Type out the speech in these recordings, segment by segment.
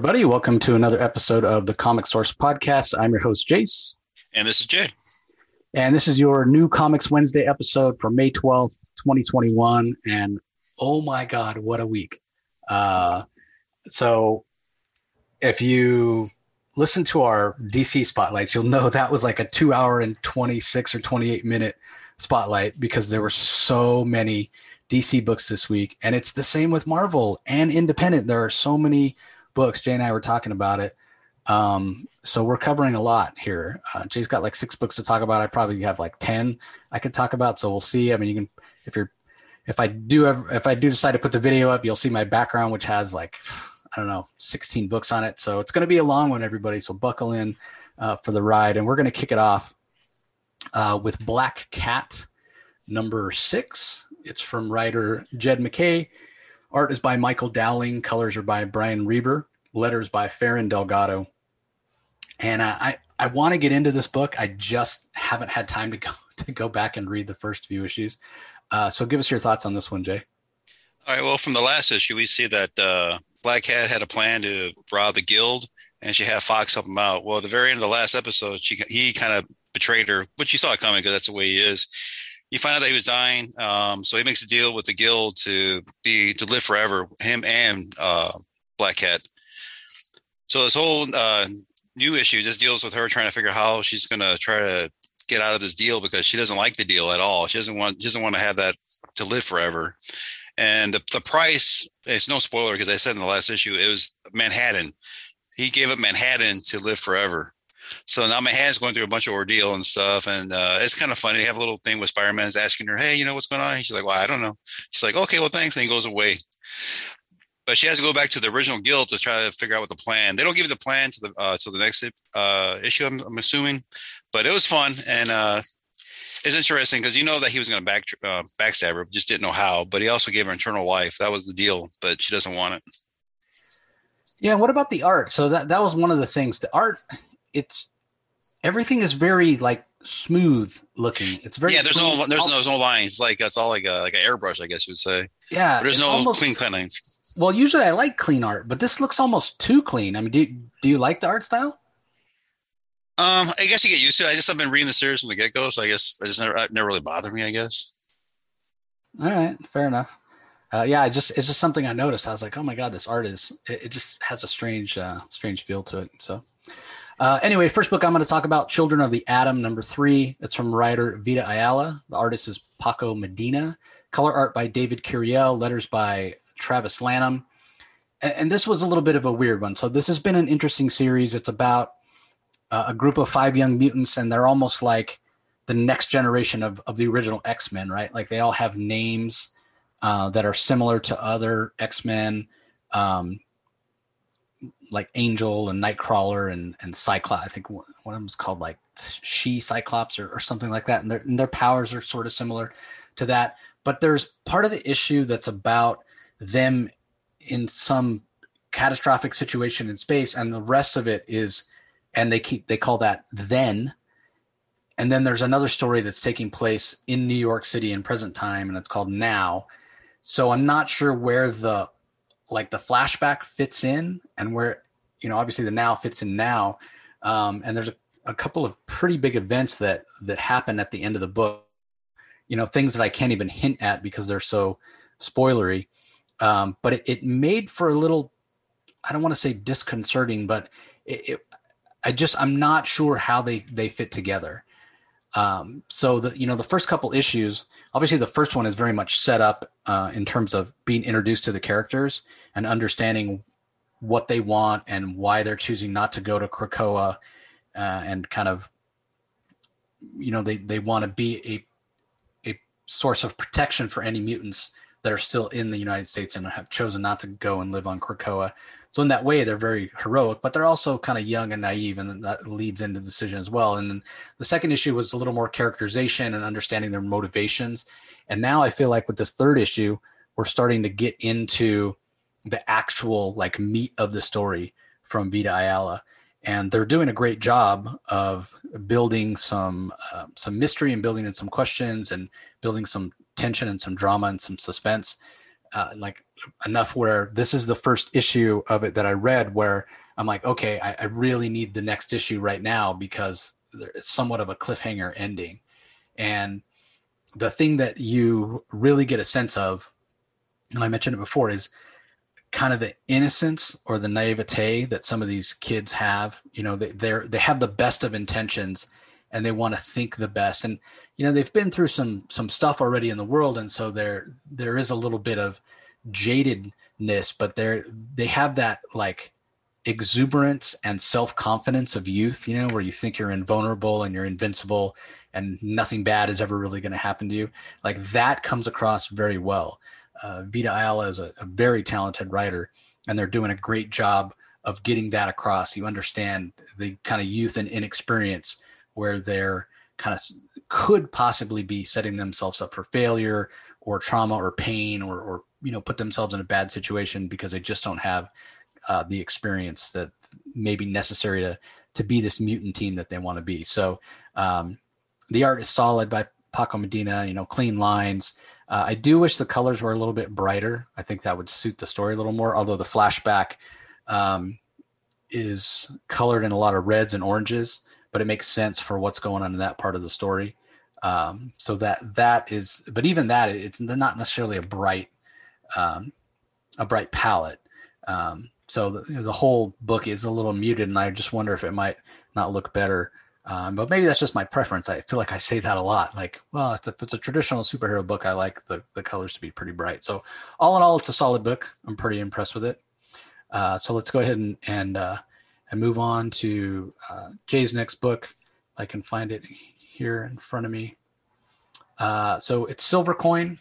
Everybody. Welcome to another episode of the Comic Source Podcast. I'm your host, Jace. And this is Jay. And this is your new Comics Wednesday episode for May 12th, 2021. And oh my God, what a week. Uh, so if you listen to our DC spotlights, you'll know that was like a two hour and 26 or 28 minute spotlight because there were so many DC books this week. And it's the same with Marvel and Independent. There are so many books. Jay and I were talking about it. Um, so we're covering a lot here. Uh, Jay's got like six books to talk about. I probably have like 10 I could talk about. So we'll see. I mean, you can, if you're, if I do, ever, if I do decide to put the video up, you'll see my background, which has like, I don't know, 16 books on it. So it's going to be a long one, everybody. So buckle in uh, for the ride. And we're going to kick it off uh, with Black Cat number six. It's from writer Jed MacKay. Art is by Michael Dowling. Colors are by Brian Reber. Letters by Ferran Delgado. And uh, I, I want to get into this book. I just haven't had time to go to go back and read the first few issues. Uh, so give us your thoughts on this one, Jay. All right. Well, from the last issue, we see that uh, Black Cat had a plan to rob the guild, and she had Fox help him out. Well, at the very end of the last episode, she he kind of betrayed her, but she saw it coming because that's the way he is. You find out that he was dying, um, so he makes a deal with the guild to be to live forever. Him and uh, Black Cat. So this whole uh, new issue just deals with her trying to figure out how she's going to try to get out of this deal because she doesn't like the deal at all. She doesn't want she doesn't want to have that to live forever. And the, the price, it's no spoiler because I said in the last issue, it was Manhattan. He gave up Manhattan to live forever. So now Manhattan's going through a bunch of ordeal and stuff. And uh, it's kind of funny. They have a little thing with Spider-Man's asking her, hey, you know what's going on? She's like, well, I don't know. She's like, okay, well, thanks. And he goes away. But she has to go back to the original guild to try to figure out what the plan. They don't give you the plan to the uh, to the next uh, issue, I'm, I'm, assuming. But it was fun, and uh, it's interesting because you know that he was going to back uh, backstab her, just didn't know how. But he also gave her eternal life. That was the deal, but she doesn't want it. Yeah. What about the art? So that that was one of the things. The art, it's everything is very like smooth looking. It's very yeah. There's clean. no there's no, there's no lines. Like it's all like a like an airbrush, I guess you would say. Yeah. But there's no almost, clean clean lines. Well, usually I like clean art, but this looks almost too clean. I mean, do do you like the art style? Um, I guess you get used to it. I just have been reading the series from the get go, so I guess it just never, never really bothered me. I guess. All right, fair enough. Uh, yeah, I just it's just something I noticed. I was like, oh my god, this art is it, it just has a strange uh, strange feel to it. So. Uh, anyway, first book I'm going to talk about, Children of the Atom, number three. It's from writer Vita Ayala. The artist is Paco Medina. Color art by David Curiel. Letters by Travis Lanham. And, and this was a little bit of a weird one. So this has been an interesting series. It's about uh, a group of five young mutants, and they're almost like the next generation of, of the original X Men, right? Like they all have names uh, that are similar to other X Men, um, like Angel and Nightcrawler and and Cyclops. I think one, of them is called like She Cyclops or, or something like that, and, and their powers are sort of similar to that. But there's part of the issue that's about them in some catastrophic situation in space, and the rest of it is and they keep they call that then. And then there's another story that's taking place in New York City in present time and it's called now. So I'm not sure where the like the flashback fits in and where you know obviously the now fits in now. Um, and there's a, a couple of pretty big events that that happen at the end of the book you know things that I can't even hint at because they're so spoilery um, but it, it made for a little I don't want to say disconcerting but it, it I just I'm not sure how they they fit together. Um, so the you know the first couple issues, obviously the first one is very much set up uh, in terms of being introduced to the characters and understanding what they want and why they're choosing not to go to Krakoa, uh, and kind of you know they they want to be a a source of protection for any mutants that are still in the United States and have chosen not to go and live on Krakoa. So in that way, they're very heroic, but they're also kind of young and naive, and that leads into the decision as well. And then the second issue was a little more characterization and understanding their motivations. And now I feel like with this third issue, we're starting to get into the actual like meat of the story from Vita Ayala, and they're doing a great job of building some uh, some mystery and building in some questions and building some tension and some drama and some suspense. Uh, like enough where this is the first issue of it that I read where I'm like, okay, I, I really need the next issue right now because it's somewhat of a cliffhanger ending. And the thing that you really get a sense of, and I mentioned it before, is kind of the innocence or the naivete that some of these kids have. You know, they, they're they have the best of intentions and they want to think the best. And you know, they've been through some some stuff already in the world, and so there there is a little bit of jadedness, but they're they have that like exuberance and self-confidence of youth you know where you think you're invulnerable and you're invincible and nothing bad is ever really going to happen to you. Like that comes across very well. Uh, vita ayala is a, a very talented writer and they're doing a great job of getting that across. You understand the kind of youth and inexperience where they're kind of could possibly be setting themselves up for failure or trauma or pain or, or you know put themselves in a bad situation because they just don't have uh, the experience that may be necessary to to be this mutant team that they want to be. So um, the art is solid by Paco Medina. You know, clean lines. Uh, I do wish the colors were a little bit brighter. I think that would suit the story a little more. Although the flashback um, is colored in a lot of reds and oranges, but it makes sense for what's going on in that part of the story. Um, so that that is, but even that, it's not necessarily a bright, um, a bright palette. Um, so the, you know, the whole book is a little muted, and I just wonder if it might not look better. Um, but maybe that's just my preference. I feel like I say that a lot. Like, well, if it's a traditional superhero book, I like the the colors to be pretty bright. So all in all, it's a solid book. I'm pretty impressed with it. Uh, so let's go ahead and and uh, and move on to uh, Jay's next book. I can find it here in front of me. Uh, so it's Silver Coin,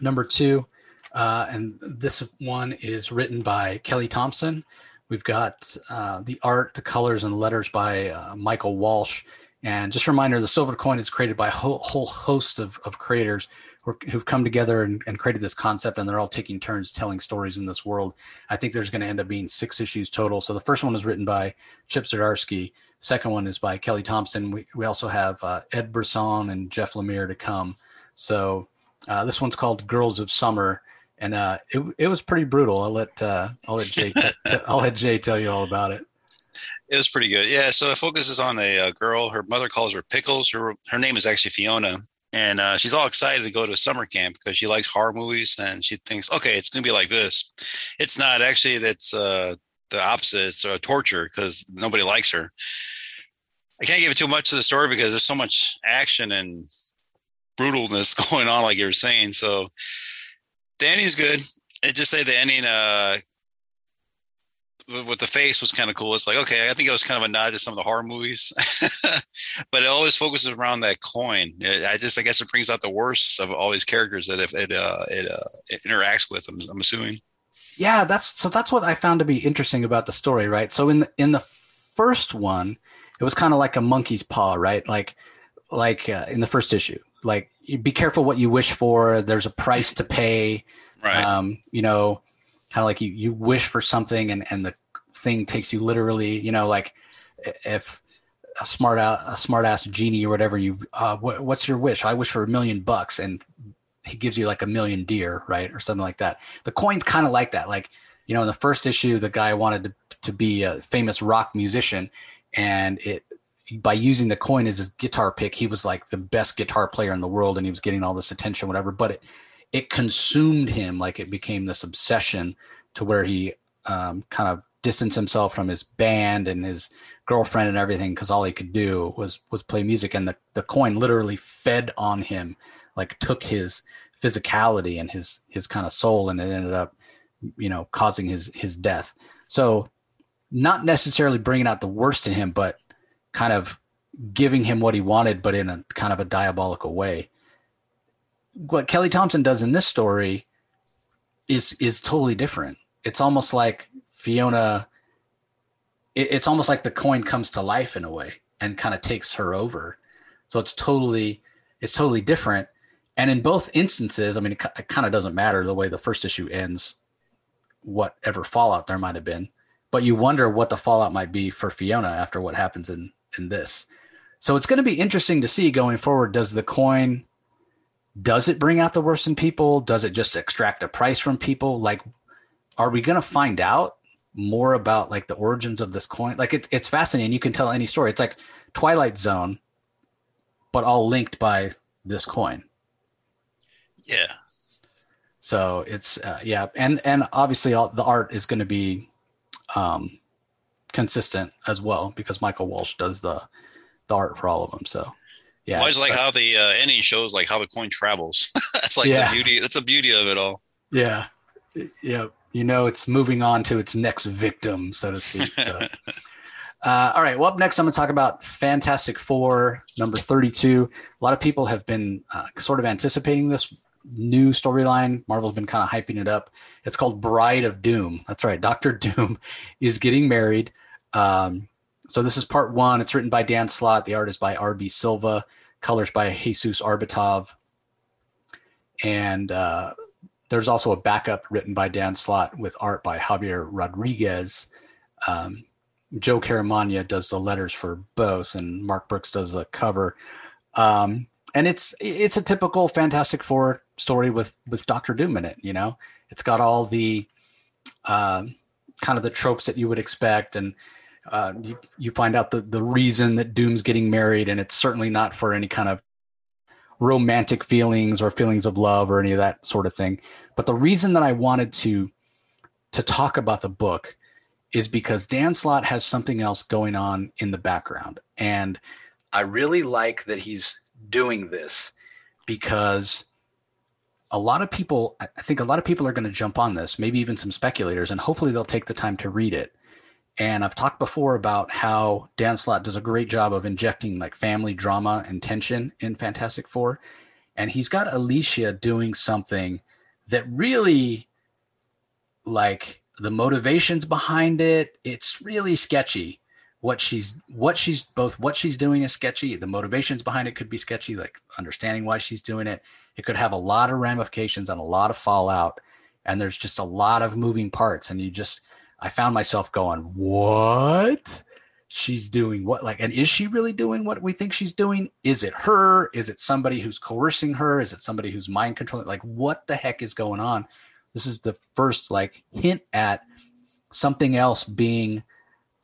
number two. Uh, and this one is written by Kelly Thompson. We've got uh, the art, the colors, and letters by uh, Michael Walsh. And just a reminder, the Silver Coin is created by a whole, whole host of, of creators who've come together and, and, created this concept, and they're all taking turns telling stories in this world. I think there's going to end up being six issues total. So the first one is written by Chip Zdarsky. Second one is by Kelly Thompson. We, we also have uh, Ed Brisson and Jeff Lemire to come. So uh, this one's called Girls of Summer and uh, it it was pretty brutal. I'll let uh, I'll let Jay I'll let Jay tell you all about it. It was pretty good. Yeah, so it focuses on a, a girl. Her mother calls her Pickles. Her her name is actually Fiona, and uh, she's all excited to go to a summer camp because she likes horror movies and she thinks, okay, it's gonna be like this. It's not actually. That's uh, the opposite. It's a torture because nobody likes her. I can't give it too much to the story because there's so much action and brutalness going on, like you were saying. So ending's good. I just say the ending uh, with the face was kind of cool. It's like, okay, I think it was kind of a nod to some of the horror movies, but it always focuses around that coin. I just, I guess it brings out the worst of all these characters that if it, uh, it, uh, it interacts with. I'm, I'm assuming. Yeah, that's so. That's what I found to be interesting about the story, right? So in the, in the first one, it was kind of like a monkey's paw, right? Like, like uh, in the first issue, like be careful what you wish for. There's a price to pay. Right. Um, you know, kind of like you, you wish for something and, and the thing takes you literally, you know, like if a smart a smart ass genie or whatever you, uh, what, what's your wish? I wish for a million bucks and he gives you like a million deer, right. Or something like that. The coin's kind of like that. Like, you know, in the first issue, the guy wanted to, to be a famous rock musician and it by using the coin as his guitar pick, he was like the best guitar player in the world, and he was getting all this attention, whatever. But it it consumed him, like it became this obsession to where he um, kind of distanced himself from his band and his girlfriend and everything because all he could do was was play music, and the the coin literally fed on him, like took his physicality and his his kind of soul, and it ended up, you know, causing his his death. So, not necessarily bringing out the worst in him, but kind of giving him what he wanted, but in a kind of a diabolical way. What Kelly Thompson does in this story is is totally different. It's almost like Fiona. It, it's almost like the coin comes to life in a way and kind of takes her over. So it's totally it's totally different. And in both instances, I mean, it, it kind of doesn't matter the way the first issue ends, whatever fallout there might have been, but you wonder what the fallout might be for Fiona after what happens in in this. So it's going to be interesting to see going forward. Does the coin does it bring out the worst in people? Does it just extract a price from people? Like, are we going to find out more about like the origins of this coin? Like, it's it's fascinating. You can tell any story. It's like Twilight Zone, but all linked by this coin. Yeah. So it's uh, yeah, and and obviously all the art is going to be um, consistent as well because Michael Walsh does the the art for all of them. So yeah, I always like how the uh, ending shows like how the coin travels. that's like yeah. the beauty. That's the beauty of it all. Yeah, yeah. You know, it's moving on to its next victim, so to speak. So. uh, all right. Well, up next, I'm going to talk about Fantastic Four number 32. A lot of people have been uh, sort of anticipating this new storyline. Marvel's been kind of hyping it up. It's called Bride of Doom. That's right. Doctor Doom is getting married. Um, so this is part one. It's written by Dan Slott. The art is by R.B. Silva. Colors by Jesus Aburtov. And uh, there's also a backup written by Dan Slott with art by Javier Rodriguez. Um, Joe Caramagna does the letters for both, and Mark Brooks does the cover. Um, and it's it's a typical Fantastic Four story with with Doctor Doom in it. You know, it's got all the uh, kind of the tropes that you would expect, and uh, you, you find out the, the reason that Doom's getting married, and it's certainly not for any kind of romantic feelings or feelings of love or any of that sort of thing. But the reason that I wanted to to talk about the book is because Dan Slott has something else going on in the background, and I really like that he's doing this because a lot of people i think a lot of people are going to jump on this maybe even some speculators and hopefully they'll take the time to read it and I've talked before about how Dan Slott does a great job of injecting like family drama and tension in Fantastic Four. And he's got Alicia doing something that really like the motivations behind it, it's really sketchy. What she's what she's both what she's doing is sketchy. The motivations behind it could be sketchy, like understanding why she's doing it. It could have a lot of ramifications and a lot of fallout. And there's just a lot of moving parts. And you just I found myself going, what? She's doing what? Like, and is she really doing what we think she's doing? Is it her? Is it somebody who's coercing her? Is it somebody who's mind controlling? Like, what the heck is going on? This is the first like hint at something else being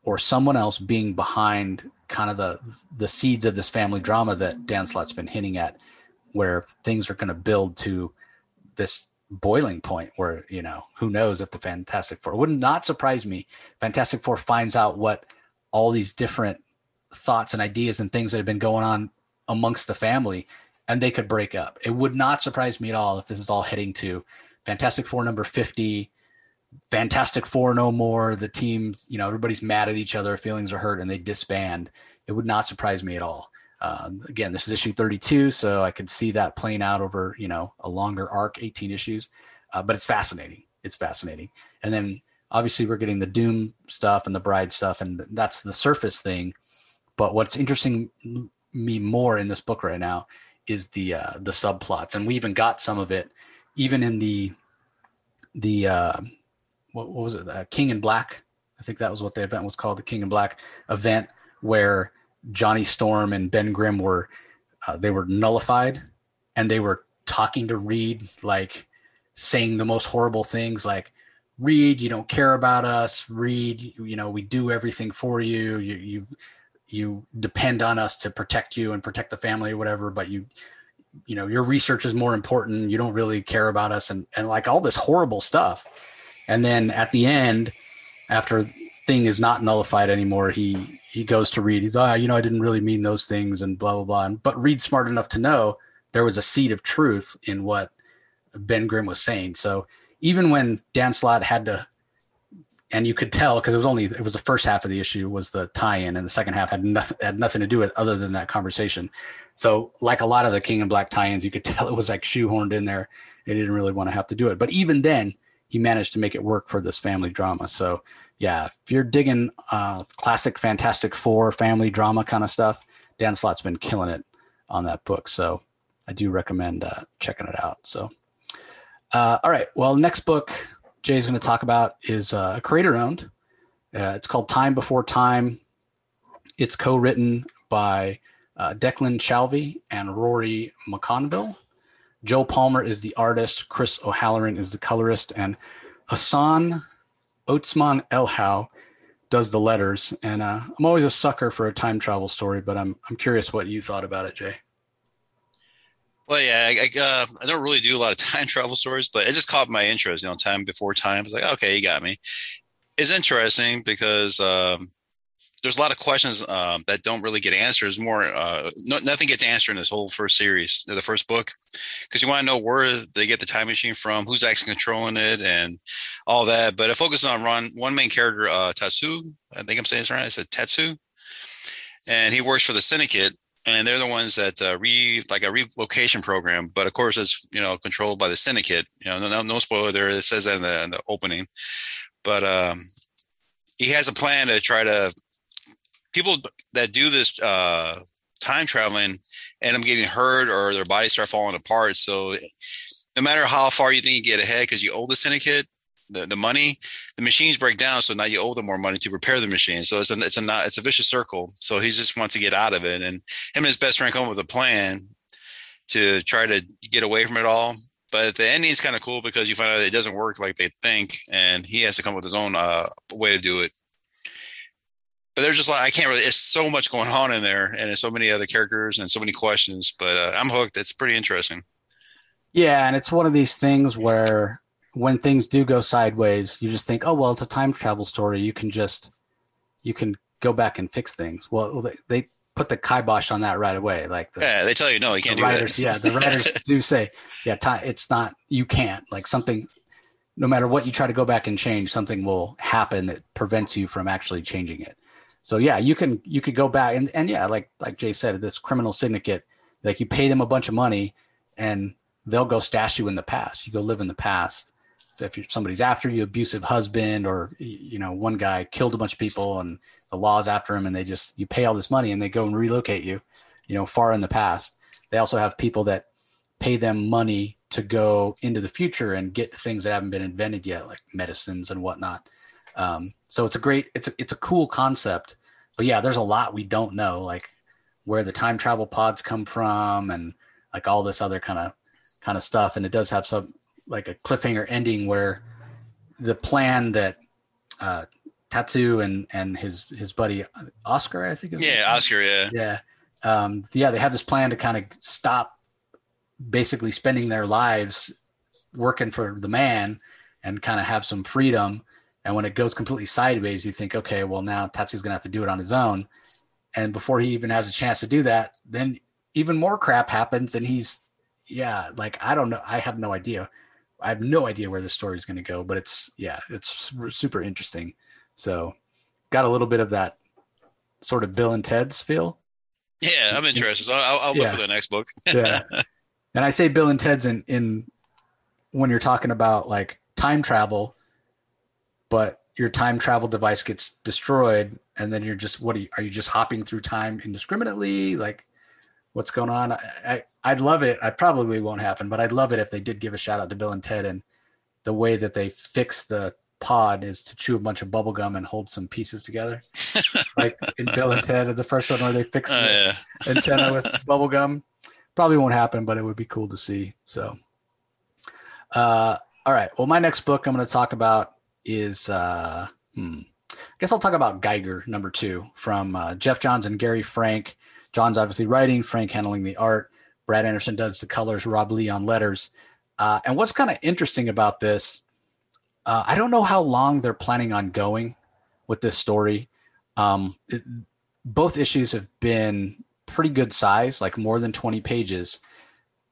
or someone else being behind kind of the the seeds of this family drama that Dan Slott's been hinting at, where things are going to build to this boiling point where you know who knows if the Fantastic Four it would not surprise me. Fantastic Four finds out what all these different thoughts and ideas and things that have been going on amongst the family, and they could break up. It would not surprise me at all if this is all heading to Fantastic Four number fifty. Fantastic Four no more. The teams, you know, everybody's mad at each other, feelings are hurt, and they disband. It would not surprise me at all. Um, again, this is issue 32, so I could see that playing out over you know a longer arc, 18 issues. Uh, but it's fascinating. It's fascinating. And then obviously we're getting the Doom stuff and the Bride stuff, and that's the surface thing. But what's interesting me more in this book right now is the uh, the subplots, and we even got some of it, even in the the uh, what, what was it, uh, King in Black? I think that was what the event was called, the King in Black event, where Johnny Storm and Ben Grimm were uh, they were nullified, and they were talking to Reed like saying the most horrible things like Reed, you don't care about us. Reed, you know, we do everything for you. You you you depend on us to protect you and protect the family or whatever, but you you know, your research is more important. You don't really care about us and and like all this horrible stuff. And then at the end, after thing is not nullified anymore, he he goes to Reed. He's, ah, you know, I didn't really mean those things and blah, blah, blah. But Reed's smart enough to know there was a seed of truth in what Ben Grimm was saying. So even when Dan Slott had to, and you could tell because it was only, it was the first half of the issue was the tie in and the second half had nothing, had nothing to do with other than that conversation. So like a lot of the King in Black tie-ins, you could tell it was like shoehorned in there. They didn't really want to have to do it. But even then, he managed to make it work for this family drama. So yeah, if you're digging uh, classic Fantastic Four family drama kind of stuff, Dan Slott's been killing it on that book. So I do recommend uh, checking it out. So, uh, all right. Well, next book Jay's going to talk about is uh, creator owned. Uh, it's called Time Before Time. It's co written by uh, Declan Shalvey and Rory McConville. Joe Palmer is the artist, Chris O'Halloran is the colorist, and Hassan Otsmane-Elhaou does the letters. And uh, I'm always a sucker for a time travel story, but I'm I'm curious what you thought about it, Jay. Well, yeah, I, I, uh, I, don't really do a lot of time travel stories, but it just caught my interest. You know, time before time. It's like, okay, you got me. It's interesting because um, there's a lot of questions um, that don't really get answered. There's more, uh, no, nothing gets answered in this whole first series, the first book, because you want to know where they get the time machine from, who's actually controlling it, and all that. But it focuses on one one main character, uh, Tatsu. I think I'm saying this right. I said Tatsu, and he works for the Syndicate, and they're the ones that uh, re like a relocation program. But of course, it's you know controlled by the Syndicate. You know, no, no spoiler there. It says that in the, in the opening, but um, he has a plan to try to people that do this uh, time traveling end up getting hurt or their bodies start falling apart. So no matter how far you think you get ahead because you owe the syndicate the, the money, the machines break down. So now you owe them more money to repair the machine. So it's a it's a not it's a vicious circle. So he just wants to get out of it. And him and his best friend come up with a plan to try to get away from it all. But the ending is kind of cool because you find out it doesn't work like they think, and he has to come up with his own uh, way to do it but there's just like I can't really. It's so much going on in there, and there's so many other characters and so many questions. But uh, I'm hooked. It's pretty interesting. Yeah, and it's one of these things where when things do go sideways, you just think, oh well, it's a time travel story. You can just you can go back and fix things. Well, they, they put the kibosh on that right away. Like the, yeah, they tell you no, you can't do writers, that. yeah, the writers do say, yeah, time, it's not. You can't. Like something, no matter what you try to go back and change, something will happen that prevents you from actually changing it so yeah, you can you could go back and and yeah, like like Jay said, this criminal syndicate, like you pay them a bunch of money, and they'll go stash you in the past. You go live in the past. if somebody's after you, abusive husband, or you know, one guy killed a bunch of people, and the law's after him, and they just you pay all this money, and they go and relocate you, you know, far in the past. They also have people that pay them money to go into the future and get things that haven't been invented yet, like medicines and whatnot. Um, so it's a great, it's a, it's a cool concept, but yeah, there's a lot we don't know, like where the time travel pods come from and like all this other kind of kind of stuff. And it does have some like a cliffhanger ending where the plan that uh, Tatsu and and his his buddy Oscar, I think. yeah, Oscar. Yeah. Yeah. Um, yeah, they have this plan to kind of stop basically spending their lives working for the man and kind of have some freedom and when it goes completely sideways, you think, okay, well now Tatsu's gonna have to do it on his own. And before he even has a chance to do that, then even more crap happens, and he's, yeah, like I don't know, I have no idea. I have no idea where the story is going to go, but it's yeah, it's super interesting. So, got a little bit of that sort of Bill and Ted's feel. Yeah, I'm interested. So I'll, I'll look yeah. for the next book. yeah, and I say Bill and Ted's in in when you're talking about like time travel but your time travel device gets destroyed and then you're just what are you, are you just hopping through time indiscriminately? Like what's going on? I, I would love it. I probably won't happen but i'd love it if they did give a shout out to bill and ted and the way that they fix the pod is to chew a bunch of bubble gum and hold some pieces together. Like in bill and ted the first one where they fix uh, the yeah. antenna with bubble gum probably won't happen but it would be cool to see so. Uh, all right. Well my next book i'm going to talk about is uh, hmm. I guess I'll talk about Geiger number two from uh, Geoff Johns and Gary Frank. Johns obviously writing, Frank handling the art. Brad Anderson does the colors, Rob Leigh on letters. Uh, and what's kind of interesting about this, uh, I don't know how long they're planning on going with this story. Um, it, both issues have been pretty good size, like more than 20 pages.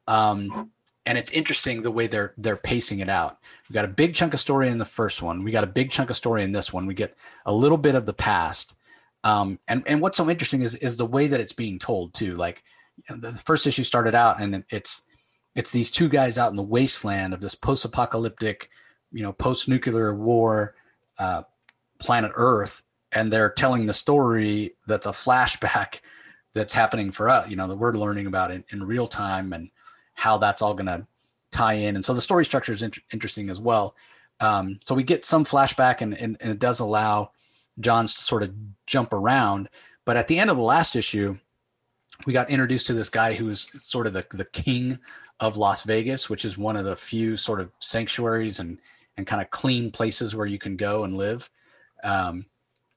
Um, and it's interesting the way they're they're pacing it out. We got a big chunk of story in the first one. We got a big chunk of story in this one. We get a little bit of the past. Um, and and what's so interesting is is the way that it's being told too. Like the first issue started out, and it's it's these two guys out in the wasteland of this post-apocalyptic, you know, post-nuclear war uh, planet Earth, and they're telling the story that's a flashback that's happening for us. You know, that we're learning about in, in real time and how that's all going to tie in. And so the story structure is in- interesting as well. Um, so we get some flashback, and, and, and it does allow Johns to sort of jump around. But at the end of the last issue, we got introduced to this guy who's sort of the the king of Las Vegas, which is one of the few sort of sanctuaries and and kind of clean places where you can go and live. Um,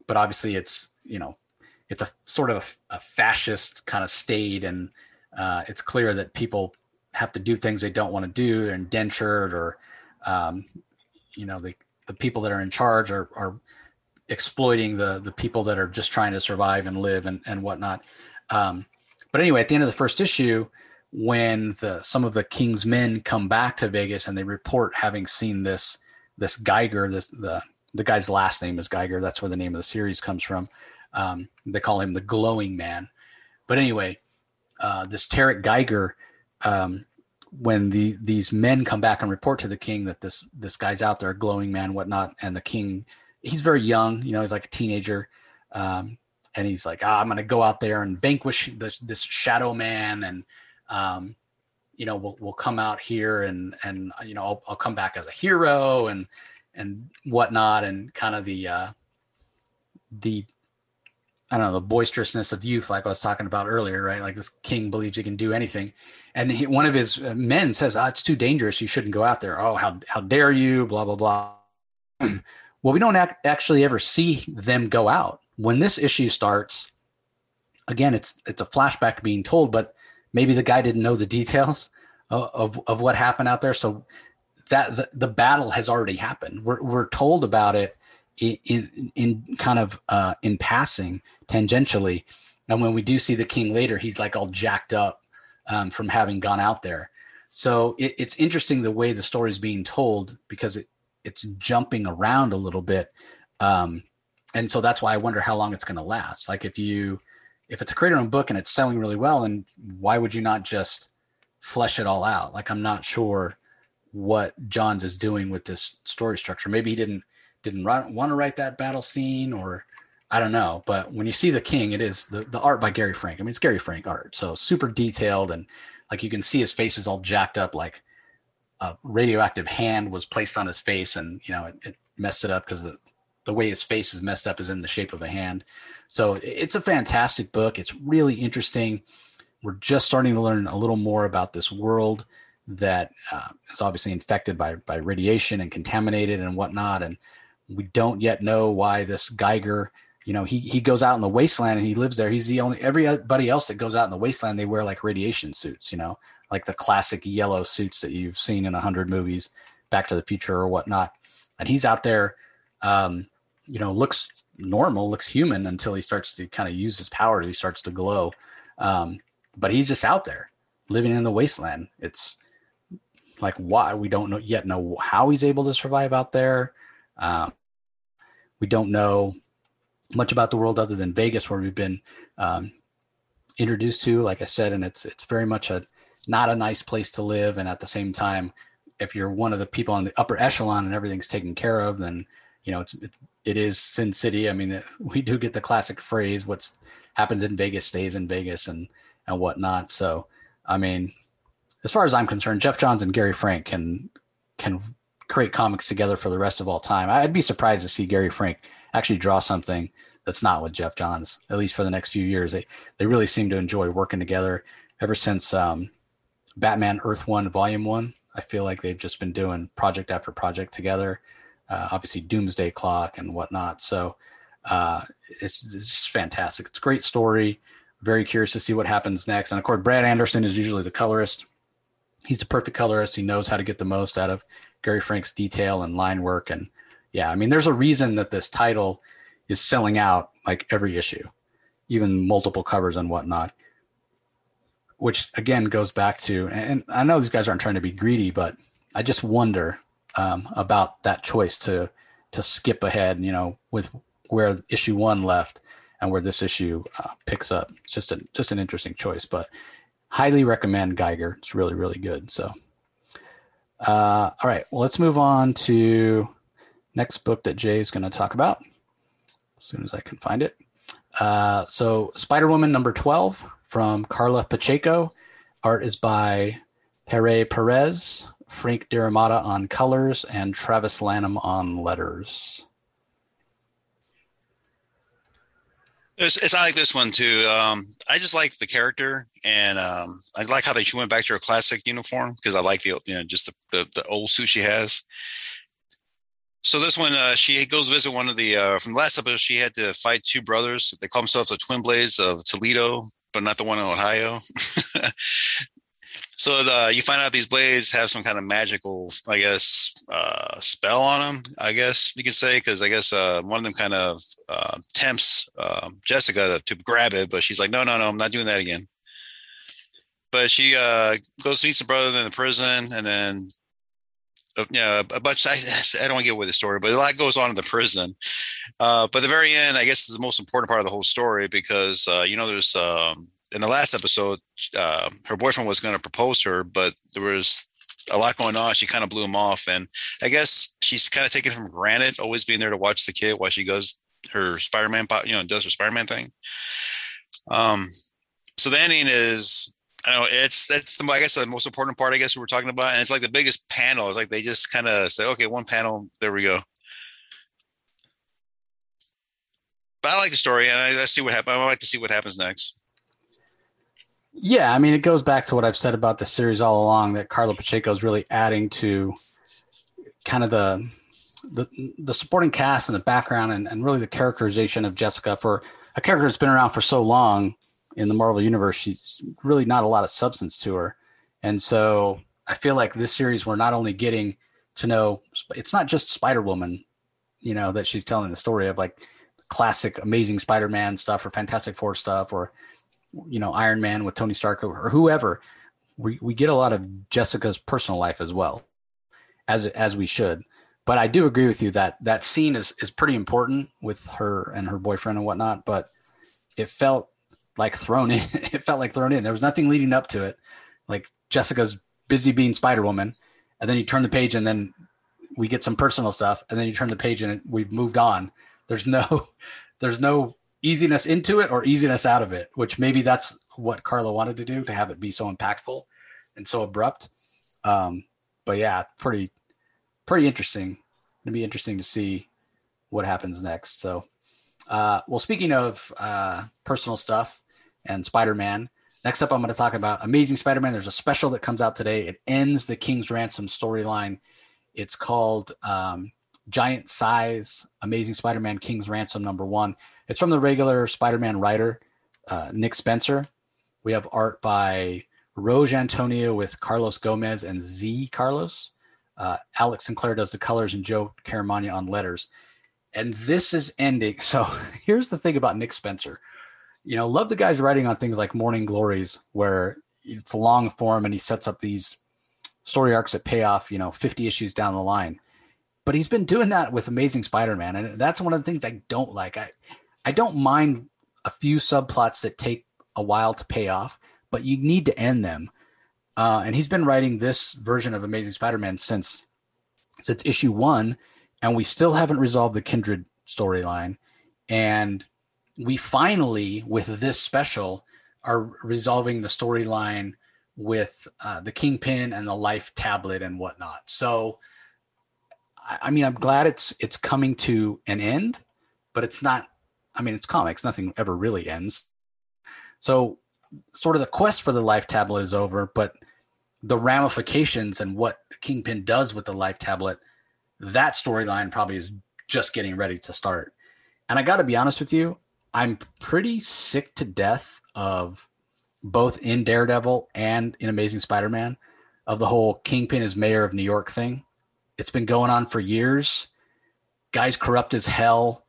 but obviously, it's you know, it's a sort of a, a fascist kind of state, and uh, it's clear that people have to do things they don't want to do. They're indentured, or um, you know, the the people that are in charge are are exploiting the the people that are just trying to survive and live and and whatnot. Um, but anyway, at the end of the first issue, when the some of the king's men come back to Vegas and they report having seen this this Geiger, this the the guy's last name is Geiger. That's where the name of the series comes from. Um, they call him the Glowing Man. But anyway, uh, this Tariq Geiger, um, when the these men come back and report to the king that this this guy's out there, glowing man, whatnot, and the king, he's very young, you know, he's like a teenager, um, and he's like, ah, I'm gonna go out there and vanquish this this shadow man, and um, you know, we'll we'll come out here and and you know, I'll, I'll come back as a hero and and whatnot, and kind of the uh, the I don't know the boisterousness of youth, like I was talking about earlier, right? Like this king believes he can do anything, and he, one of his uh, men says, oh, "It's too dangerous. You shouldn't go out there." Oh, how how dare you? Blah blah blah. well, we don't ac- actually ever see them go out when this issue starts. Again, it's it's a flashback being told, but maybe the guy didn't know the details of of, of what happened out there. So that the, the battle has already happened. We're we're told about it in in, in kind of uh, in passing tangentially. And when we do see the king later, he's like all jacked up um, from having gone out there. So it, it's interesting the way the story is being told because it, it's jumping around a little bit. Um, and so that's why I wonder how long it's going to last. Like if you, if it's a creator owned book and it's selling really well, and why would you not just flesh it all out? Like I'm not sure what Johns is doing with this story structure. Maybe he didn't didn't want to write that battle scene, or I don't know. But when you see the King, it is the the art by Gary Frank. I mean, it's Gary Frank art, so super detailed and like you can see his face is all jacked up, like a radioactive hand was placed on his face, and you know it, it messed it up because the, the way his face is messed up is in the shape of a hand. So it's a fantastic book. It's really interesting. We're just starting to learn a little more about this world that uh, is obviously infected by by radiation and contaminated and whatnot. And we don't yet know why this Geiger, you know, he he goes out in the wasteland and he lives there. He's the only everybody else that goes out in the wasteland they wear like radiation suits, you know, like the classic yellow suits that you've seen in a hundred movies, Back to the Future or whatnot. And he's out there, um, you know, looks normal, looks human until he starts to kind of use his powers. He starts to glow, um, but he's just out there living in the wasteland. It's like why we don't know yet know how he's able to survive out there. Um, we don't know much about the world other than Vegas, where we've been um, introduced to. Like I said, and it's it's very much a not a nice place to live, and at the same time, if you're one of the people on the upper echelon and everything's taken care of, then you know it's it, it is Sin City. I mean, we do get the classic phrase, "What's happens in Vegas stays in Vegas," and and whatnot. So, I mean, as far as I'm concerned, Geoff Johns and Gary Frank can can create comics together for the rest of all time. I'd be surprised to see Gary Frank actually draw something that's not with Geoff Johns, at least for the next few years. They they really seem to enjoy working together ever since um, Batman Earth One Volume One. I feel like they've just been doing project after project together. Uh, obviously, Doomsday Clock and whatnot. So uh, it's, it's just fantastic. It's a great story. Very curious to see what happens next. And of course, Brad Anderson is usually the colorist. He's the perfect colorist. He knows how to get the most out of Gary Frank's detail and line work. And yeah, I mean, there's a reason that this title is selling out like every issue, even multiple covers and whatnot. Which again goes back to, and I know these guys aren't trying to be greedy, but I just wonder um, about that choice to to skip ahead, you know, with where issue one left and where this issue uh, picks up. It's just a just an interesting choice, but highly recommend Geiger. It's really really good. So uh, all right, well, let's move on to next book that Jay is going to talk about as soon as I can find it. Uh, so, Spider Woman number 12 from Karla Pacheco. Art is by Pere Perez, Frank D'Armata on colors, and Travis Lanham on letters. It's, it's I like this one too. Um, I just like the character, and um, I like how they she went back to her classic uniform because I like the you know just the, the, the old suit she has. So this one, uh, she goes visit one of the uh, from the last episode. She had to fight two brothers. They call themselves the Twin Blades of Toledo, but not the one in Ohio. so the, you find out these blades have some kind of magical, I guess, uh, spell on them. I guess you could say because I guess uh, one of them kind of uh, tempts um, Jessica to, to, grab it, but she's like, "No, no, no, I'm not doing that again." But she uh, goes to meet some brother in the prison, and then uh, yeah, a bunch. I, I don't want to get away the story, but a lot goes on in the prison. Uh, but the very end, I guess, is the most important part of the whole story because you know, there's um, in the last episode, uh, her boyfriend was going to propose to her, but there was a lot going on. She kind of blew him off, and I guess she's kind of taken for granted, always being there to watch the kid while she goes her Spider-Man, you know, does her Spider-Man thing. Um, so the ending is I know it's that's the I guess the most important part I guess we were talking about, and it's like the biggest panel. It's like they just kind of say, okay, one panel, there we go. But I like the story, and I, I see what happens. I like to see what happens next. Yeah, I mean, it goes back to what I've said about the series all along that Karla Pacheco is really adding to kind of the the the supporting cast and the background and, and really the characterization of Jessica for a character that's been around for so long in the Marvel universe, she's really not a lot of substance to her. And so I feel like this series, we're not only getting to know, it's not just Spider Woman, you know, that she's telling the story of like classic Amazing Spider Man stuff or Fantastic Four stuff or, you know, Iron Man with Tony Stark or whoever. We, we get a lot of Jessica's personal life as well, as as we should. But I do agree with you that that scene is is pretty important with her and her boyfriend and whatnot. But it felt like thrown in. it felt like thrown in. There was nothing leading up to it. Like Jessica's busy being Spider Woman, and then you turn the page, and then we get some personal stuff, and then you turn the page, and we've moved on. There's no, there's no easiness into it or easiness out of it. Which maybe that's what Karla wanted to do to have it be so impactful and so abrupt. Um, but yeah, pretty, pretty interesting. It'd be interesting to see what happens next. So, uh, well, speaking of uh, personal stuff, and Spider Man. Next up, I'm going to talk about Amazing Spider Man. There's a special that comes out today. It ends the King's Ransom storyline. It's called um, Giant Size Amazing Spider Man King's Ransom number one. It's from the regular Spider Man writer, uh, Nick Spencer. We have art by Roge Antonio with Carlos Gomez and Zé Carlos. Uh, Alex Sinclair does the colors and Joe Caramagna on letters. And this is ending. So here's the thing about Nick Spencer you know, love the guys writing on things like Morning Glories, where it's long form and he sets up these story arcs that pay off, you know, 50 issues down the line. But he's been doing that with Amazing Spider-Man, and that's one of the things I don't like. I I don't mind a few subplots that take a while to pay off, but you need to end them. Uh, and he's been writing this version of Amazing Spider-Man since since issue one, and we still haven't resolved the Kindred storyline. And we finally, with this special, are resolving the storyline with uh, the Kingpin and the Life tablet and whatnot. So, I, I mean, I'm glad it's it's coming to an end, but it's not. I mean, it's comics; nothing ever really ends. So, sort of the quest for the Life tablet is over, but the ramifications and what Kingpin does with the Life tablet, that storyline probably is just getting ready to start. And I got to be honest with you, I'm pretty sick to death of both in Daredevil and in Amazing Spider-Man of the whole Kingpin is mayor of New York thing. It's been going on for years. Guys corrupt as hell,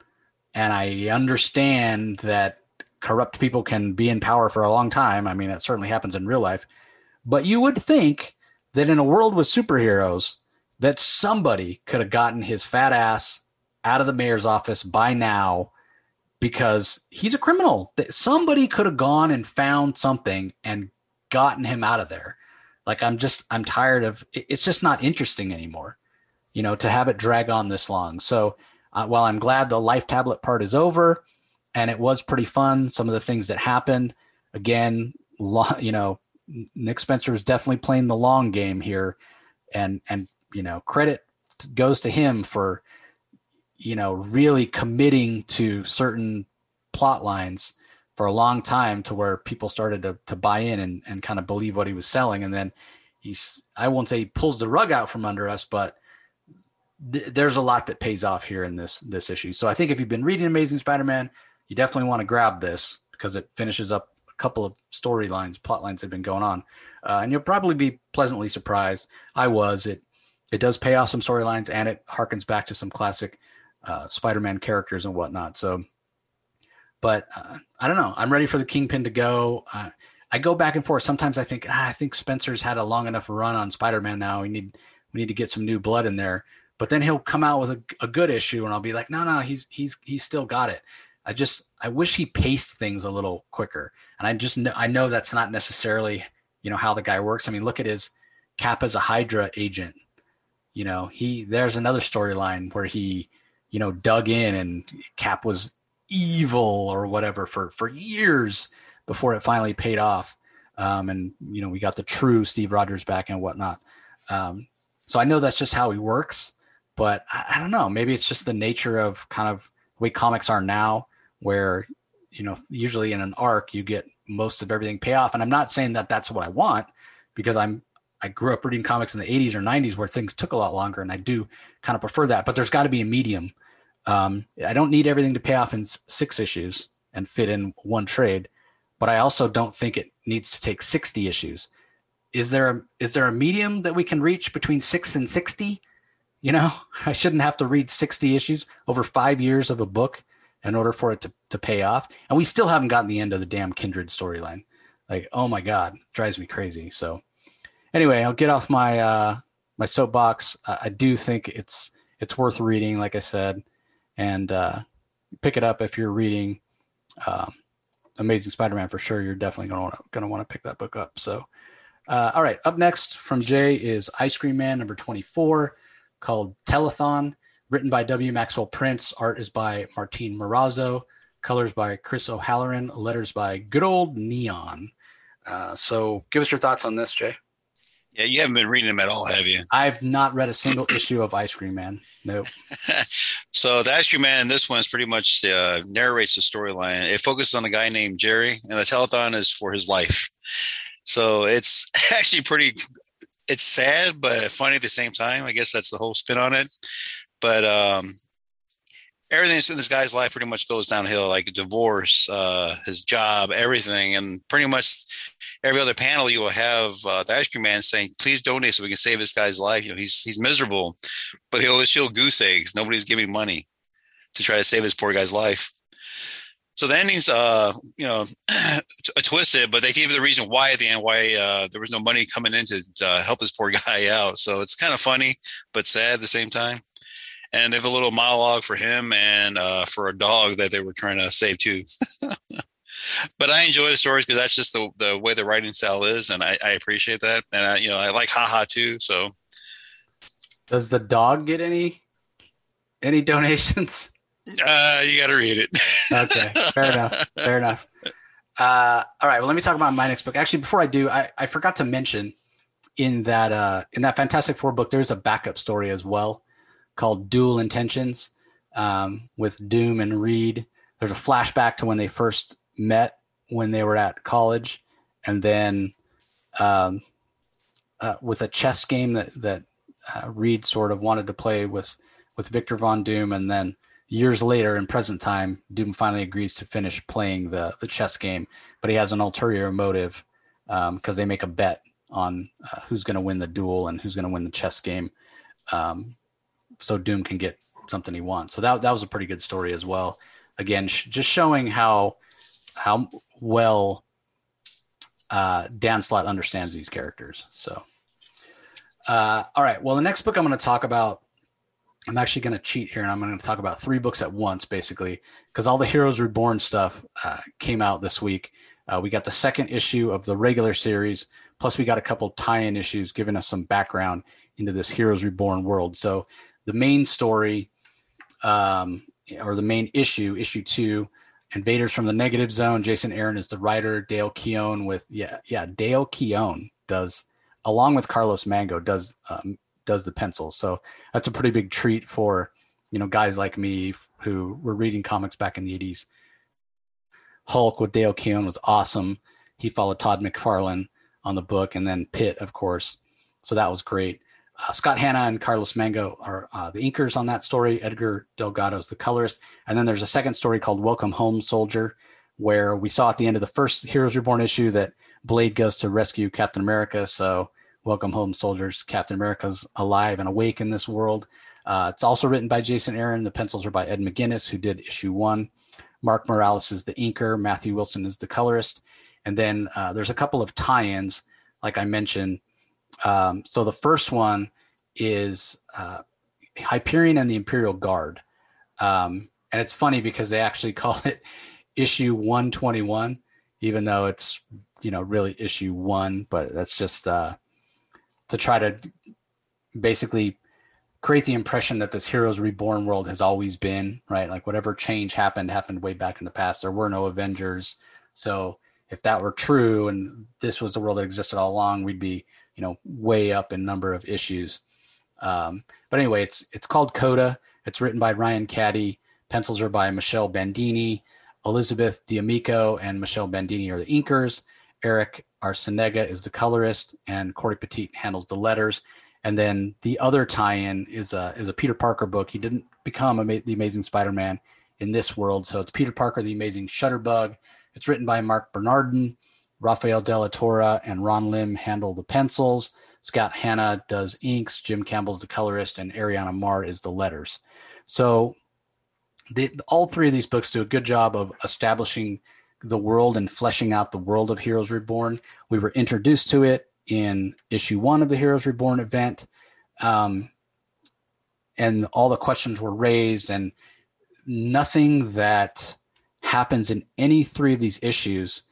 and I understand that corrupt people can be in power for a long time. I mean, it certainly happens in real life. But you would think that in a world with superheroes, that somebody could have gotten his fat ass out of the mayor's office by now because he's a criminal. Somebody could have gone and found something and gotten him out of there. Like I'm just I'm tired of it's just not interesting anymore. You know, to have it drag on this long. So uh, while I'm glad the life tablet part is over, and it was pretty fun, some of the things that happened. Again, lo- you know, Nick Spencer is definitely playing the long game here, and and you know, credit goes to him for you know, really committing to certain plot lines for a long time to where people started to, to buy in and, and kind of believe what he was selling. And then he's, I won't say he pulls the rug out from under us, but th- there's a lot that pays off here in this, this issue. So I think if you've been reading Amazing Spider-Man, you definitely want to grab this because it finishes up a couple of storylines, plot lines that have been going on. Uh, and you'll probably be pleasantly surprised. I was. It it does pay off some storylines and it harkens back to some classic uh, Spider-Man characters and whatnot. So but uh, I don't know. I'm ready for the Kingpin to go. I go back and forth. Sometimes I think ah, I think Spencer's had a long enough run on Spider-Man now. We need we need to get some new blood in there. But then he'll come out with a, a good issue, and I'll be like, no, no, he's he's he's still got it. I just I wish he paced things a little quicker. And I just know I know that's not necessarily you know how the guy works. I mean, look at his Cap as a Hydra agent. You know, he there's another storyline where he you know dug in and Cap was evil or whatever for for years before it finally paid off. Um, and you know we got the true Steve Rogers back and whatnot. Um, so I know that's just how he works, but I, I, don't know. Maybe it's just the nature of kind of the way comics are now, where you know usually in an arc you get most of everything pay off. And I'm not saying that that's what I want because I'm I grew up reading comics in the 80s or 90s where things took a lot longer, and I do kind of prefer that. But there's got to be a medium um, I don't need everything to pay off in six issues and fit in one trade, but I also don't think it needs to take 60 issues. Is there a, is there a medium that we can reach between six and 60? You know, I shouldn't have to read 60 issues over five years of a book in order for it to, to pay off. And we still haven't gotten the end of the damn Kindred storyline. Like, oh my God, drives me crazy. So anyway, I'll get off my, uh, my soapbox. I, I do think it's, it's worth reading. Like I said, and uh, pick it up if you're reading uh, Amazing Spider-Man for sure. You're definitely to going to want to pick that book up. So, uh, all right, up next from Jay is Ice Cream Man number 24, called Telethon, written by W. Maxwell Prince. Art is by Martín Morazzo. Colors by Chris O'Halloran. Letters by good old Neon. Uh, so, give us your thoughts on this, Jay. Yeah, you haven't been reading them at all, have you? I've not read a single issue of Ice Cream Man. No. so the Ice Cream Man in this one is pretty much uh, narrates the storyline. It focuses on a guy named Jerry, and the telethon is for his life. So it's actually pretty. It's sad but funny at the same time. I guess that's the whole spin on it. But um, everything that's in this guy's life pretty much goes downhill, like divorce, uh, his job, everything, and pretty much every other panel you will have uh, the ice cream man saying, "Please donate so we can save this guy's life." You know, he's he's miserable, but he always show goose eggs. Nobody's giving money to try to save this poor guy's life. So the ending's, uh, you know, twisted, but they gave the reason why at the end why uh, there was no money coming in to uh, help this poor guy out. So it's kind of funny but sad at the same time. And they have a little monologue for him and uh, for a dog that they were trying to save too. but I enjoy the stories because that's just the the way the writing style is, and I, I appreciate that. And I, you know, I like haha too. So, does the dog get any any donations? Uh, you got to read it. okay, fair enough. Fair enough. Uh, all right. Well, let me talk about my next book. Actually, before I do, I, I forgot to mention in that uh, in that Fantastic Four book, there's a backup story as well called Dual Intentions um, with Doom and Reed. There's a flashback to when they first met when they were at college, and then um, uh, with a chess game that that uh, Reed sort of wanted to play with with Victor Von Doom, and then years later, in present time, Doom finally agrees to finish playing the the chess game, but he has an ulterior motive because um, they make a bet on uh, who's going to win the duel and who's going to win the chess game, um, so Doom can get something he wants. So that that was a pretty good story as well. Again, sh- just showing how how well uh, Dan Slott understands these characters. So, uh, all right. Well, the next book I'm going to talk about, I'm actually going to cheat here, and I'm going to talk about three books at once, basically, because all the Heroes Reborn stuff uh, came out this week. Uh, we got the second issue of the regular series, plus we got a couple tie-in issues giving us some background into this Heroes Reborn world. So, the main story, um, or the main issue, issue two Invaders from the Negative Zone. Jason Aaron is the writer. Dale Keown with yeah yeah Dale Keown does along with Carlos Magno does um, does the pencils. So that's a pretty big treat for you know guys like me who were reading comics back in the 80s Hulk with Dale Keown was awesome. He followed Todd McFarlane on the book, and then Pitt, of course. So that was great. Uh, Scott Hanna and Carlos Magno are uh, the inkers on that story. Edgar Delgado is the colorist. And then there's a second story called Welcome Home Soldier, where we saw at the end of the first Heroes Reborn issue that Blade goes to rescue Captain America. So, Welcome Home Soldiers, Captain America's alive and awake in this world. Uh, it's also written by Jason Aaron. The pencils are by Ed McGuinness, who did issue one. Mark Morales is the inker. Matthew Wilson is the colorist. And then uh, there's a couple of tie ins, like I mentioned. Um, so the first one is uh, Hyperion and the Imperial Guard. Um, and it's funny because they actually call it issue 121, even though it's, you know, really issue one, but that's just uh, to try to basically create the impression that this Heroes Reborn world has always been, right? Like whatever change happened, happened way back in the past. There were no Avengers. So if that were true and this was the world that existed all along, we'd be, you know, way up in number of issues. Um, but anyway, it's it's called Coda. It's written by Ryan Cady. Pencils are by Michelle Bandini, Elizabeth D'Amico, and Michelle Bandini are the inkers. Eric Arciniega is the colorist, and Cory Petit handles the letters. And then the other tie-in is a is a Peter Parker book. He didn't become the Amazing Spider-Man in this world, so it's Peter Parker, the Amazing Shutterbug. It's written by Marc Bernardin, Rafael Della Torre, and Ron Lim handle the pencils. Scott Hanna does inks, Jim Campbell's the colorist, and Ariana Maher is the letters. So the, all three of these books do a good job of establishing the world and fleshing out the world of Heroes Reborn. We were introduced to it in issue one of the Heroes Reborn event. Um, and all the questions were raised, and nothing that happens in any three of these issues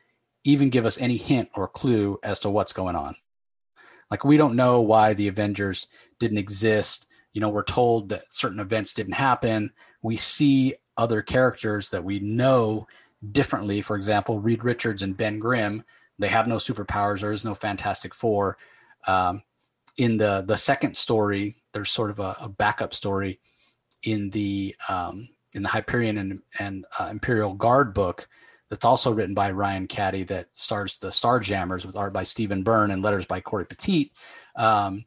even give us any hint or clue as to what's going on. Like we don't know why the Avengers didn't exist. You know, we're told that certain events didn't happen. We see other characters that we know differently. For example, Reed Richards and Ben Grimm. They have no superpowers. There is no Fantastic Four. Um, in the the second story, there's sort of a, a backup story in the um, in the Hyperion and, and uh, Imperial Guard book that's also written by Ryan Cady that stars the Starjammers with art by Stephen Byrne and letters by Cory Petit, um,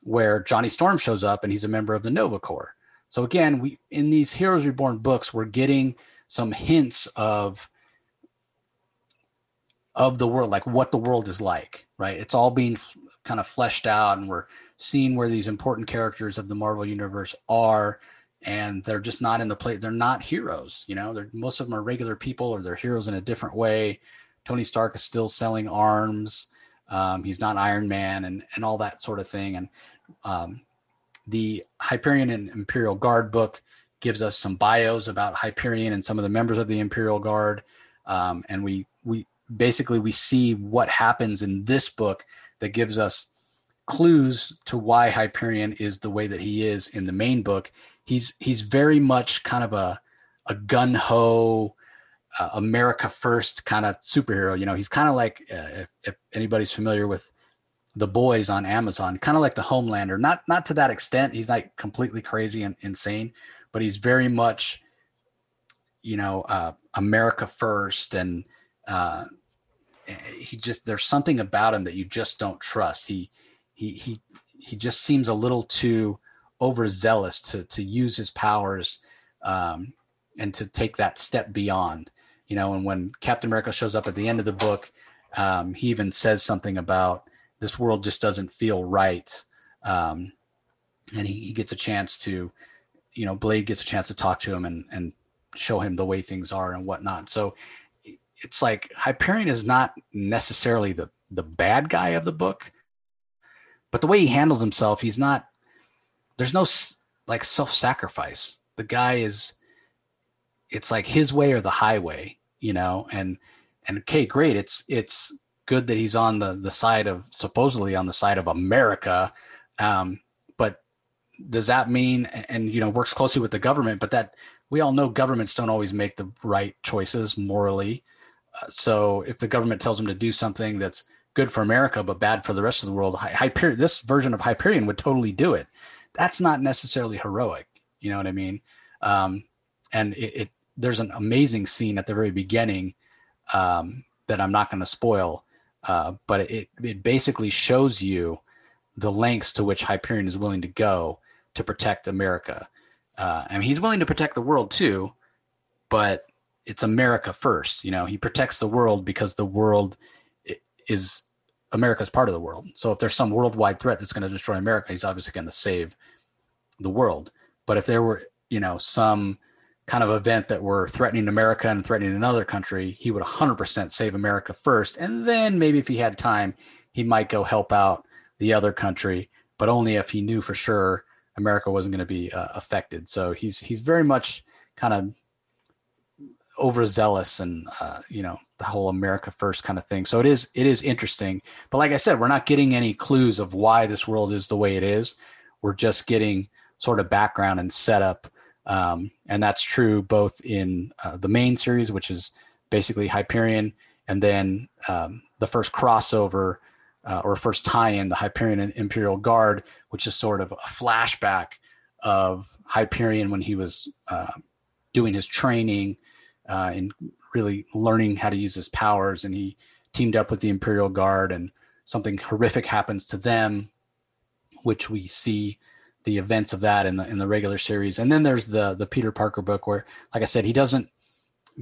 where Johnny Storm shows up and he's a member of the Nova Corps. So again, we in these Heroes Reborn books, we're getting some hints of of the world, like what the world is like, right? It's all being f- kind of fleshed out, and we're seeing where these important characters of the Marvel universe are and they're just not in the play. They're not heroes. You know, they're, most of them are regular people, or they're heroes in a different way. Tony Stark is still selling arms. Um, he's not Iron Man, and and all that sort of thing. And um, the Hyperion and Imperial Guard book gives us some bios about Hyperion and some of the members of the Imperial Guard, um, and we we basically we see what happens in this book that gives us clues to why Hyperion is the way that he is in the main book he's he's very much kind of a a gun ho uh, America first kind of superhero. You know, he's kind of like uh, if, if anybody's familiar with the boys on Amazon, kind of like the Homelander. Not not to that extent. He's like completely crazy and insane, but he's very much, you know, uh, America first, and uh, he just there's something about him that you just don't trust. He he he he just seems a little too overzealous to to use his powers um, and to take that step beyond. You know, and when Captain America shows up at the end of the book, um, he even says something about this world just doesn't feel right, um, and he, he gets a chance to, you know, Blade gets a chance to talk to him and and show him the way things are and whatnot. So it's like Hyperion is not necessarily the the bad guy of the book, but the way he handles himself, he's not there's no like self-sacrifice the guy is it's like his way or the highway you know and and okay great it's it's good that he's on the the side of supposedly on the side of america um does that mean and you know works closely with the government but that we all know governments don't always make the right choices morally uh, so if the government tells them to do something that's good for america but bad for the rest of the world hyperion this version of hyperion would totally do it that's not necessarily heroic. You know what I mean? Um, and it, it, there's an amazing scene at the very beginning um, that I'm not going to spoil. Uh, but it it basically shows you the lengths to which Hyperion is willing to go to protect America. Uh, I mean, he's willing to protect the world too, but it's America first. You know, he protects the world because the world is America's part of the world. So if there's some worldwide threat that's going to destroy America, he's obviously going to save the world. But if there were, you know, some kind of event that were threatening America and threatening another country, he would 100% save America first. And then maybe if he had time, he might go help out the other country, but only if he knew for sure America wasn't going to be uh, affected. So he's he's very much kind of overzealous and uh, you know the whole America first kind of thing. So it is it is interesting. But like I said, we're not getting any clues of why this world is the way it is. We're just getting sort of background and setup, um, and that's true both in uh, the main series, which is basically Hyperion, and then um, the first crossover uh, or first tie-in, the Hyperion and Imperial Guard, which is sort of a flashback of Hyperion when he was uh, doing his training uh, and really learning how to use his powers. And he teamed up with the Imperial Guard, and something horrific happens to them, which we see the events of that in the in the regular series. And then there's the the Peter Parker book, where, like I said, he doesn't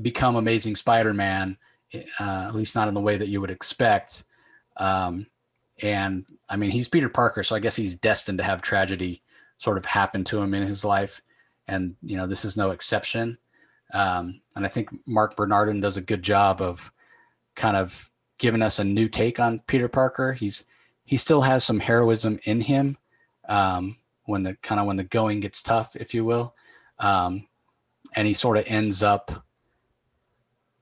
become Amazing Spider-Man, uh, at least not in the way that you would expect. Um, and I mean, he's Peter Parker, so I guess he's destined to have tragedy sort of happen to him in his life. And, you know, this is no exception. Um, and I think Marc Bernardin does a good job of kind of giving us a new take on Peter Parker. He's, he still has some heroism in him um, when the kind of when the going gets tough, if you will. Um, and he sort of ends up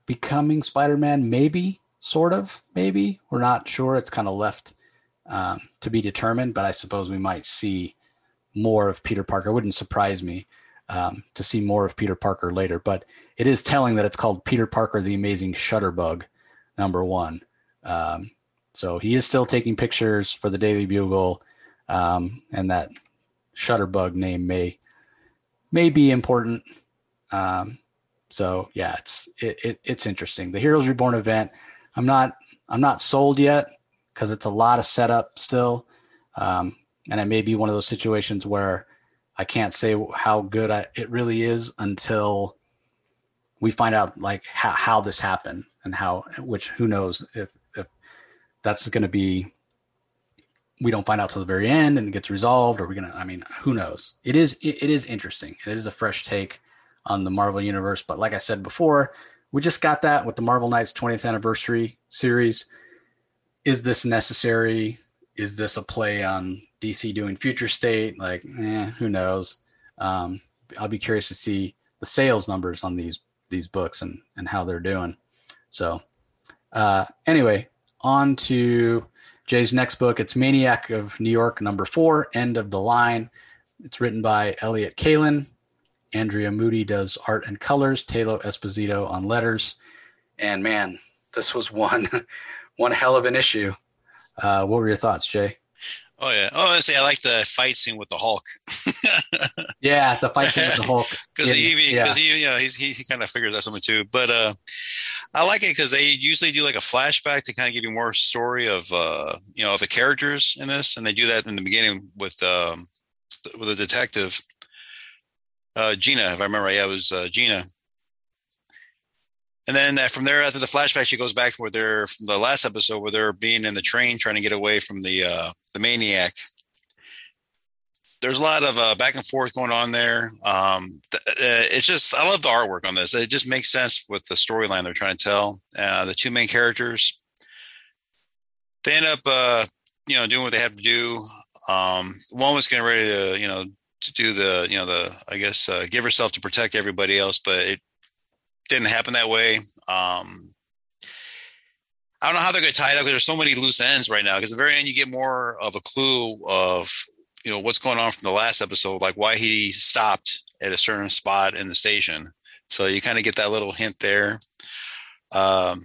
becoming Spider-Man, maybe, sort of, maybe. We're not sure. It's kind of left um, to be determined, but I suppose we might see more of Peter Parker. It wouldn't surprise me um, to see more of Peter Parker later, but it is telling that it's called Peter Parker the Amazing Shutterbug, number one. Um, so he is still taking pictures for the Daily Bugle, um, and that Shutterbug name may may be important. Um, so yeah, it's it, it, it's interesting. The Heroes Reborn event. I'm not I'm not sold yet because it's a lot of setup still. Um, and it may be one of those situations where I can't say how good I, it really is until we find out like how, how this happened and how, which who knows if, if that's going to be, we don't find out till the very end and it gets resolved or we're going to, I mean, who knows? It is, it, it is interesting. It is a fresh take on the Marvel universe. But like I said before, we just got that with the Marvel Knights 20th anniversary series is this necessary? Is this a play on DC doing future state? Like, eh, who knows? Um, I'll be curious to see the sales numbers on these these books and and how they're doing. So, uh, anyway, on to Jay's next book. It's Maniac of New York, number four, End of the Line. It's written by Elliot Kalan. Andrea Mutti does art and colors. Taylor Esposito on letters. And man, this was one one hell of an issue. Uh, what were your thoughts, Jay? Oh yeah. Oh, I say I like the fight scene with the Hulk. yeah, the fight scene with the Hulk. Because he, because yeah. he, you know, he's, he, he kind of figures out something too. But uh, I like it because they usually do like a flashback to kind of give you more story of, uh, you know, of the characters in this, and they do that in the beginning with um, with a detective, uh, Gina. If I remember, right, yeah, it was uh, Gina and then uh, from there, after the flashback, she goes back where they're from the last episode where they're being in the train trying to get away from the uh, the maniac. There's a lot of uh, back and forth going on there. Um, th- uh, it's just I love the artwork on this. It just makes sense with the storyline they're trying to tell. Uh, the two main characters, they end up, uh, you know, doing what they have to do. Um, one was getting ready to, you know, to do the, you know, the I guess uh, give herself to protect everybody else, but it didn't happen that way. Um, I don't know how they're going to tie it up because there's so many loose ends right now. Because at the very end, you get more of a clue of you know what's going on from the last episode, like why he stopped at a certain spot in the station. So you kind of get that little hint there. Um,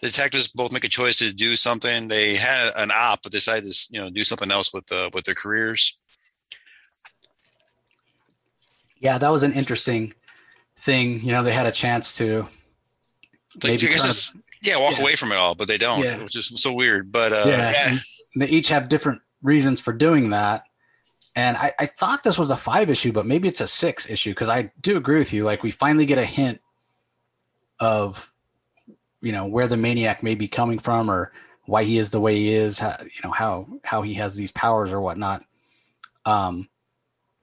the detectives both make a choice to do something. They had an op, but decided to you know do something else with with their careers. Yeah, that was an interesting thing. You know, they had a chance to Like, maybe trying it's, yeah, walk yeah. away from it all, but they don't, Yeah. which is so weird. But uh, Yeah. yeah, they each have different reasons for doing that. And I, I thought this was a five issue, but maybe it's a six issue because I do agree with you. Like we finally get a hint of, you know, where the maniac may be coming from or why he is the way he is, how, you know, how how he has these powers or whatnot. Um,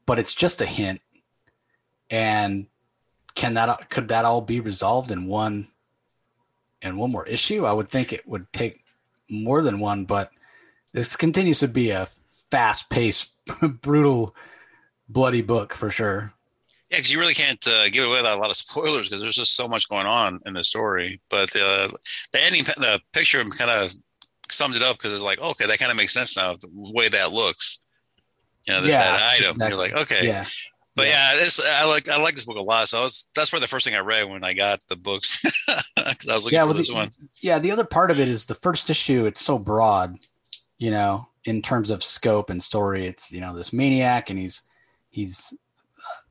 but it's just a hint. And can that could that all be resolved in one in one more issue? I would think it would take more than one, but this continues to be a fast paced, brutal, bloody book for sure. yeah, because you really can't uh, give away a lot of spoilers because there's just so much going on in the story. But uh, the ending, the picture kind of summed it up because it's like, okay, that kind of makes sense now. The way that looks, you know, that, Yeah, that item. exactly. You're like, okay, Yeah. But yeah, this I like I like this book a lot. So I was that's probably the first thing I read when I got the books. I was looking Yeah, for well, this the- one. Yeah. The other part of it is the first issue, it's so broad, you know, in terms of scope and story. It's, you know, this maniac and he's, he's uh,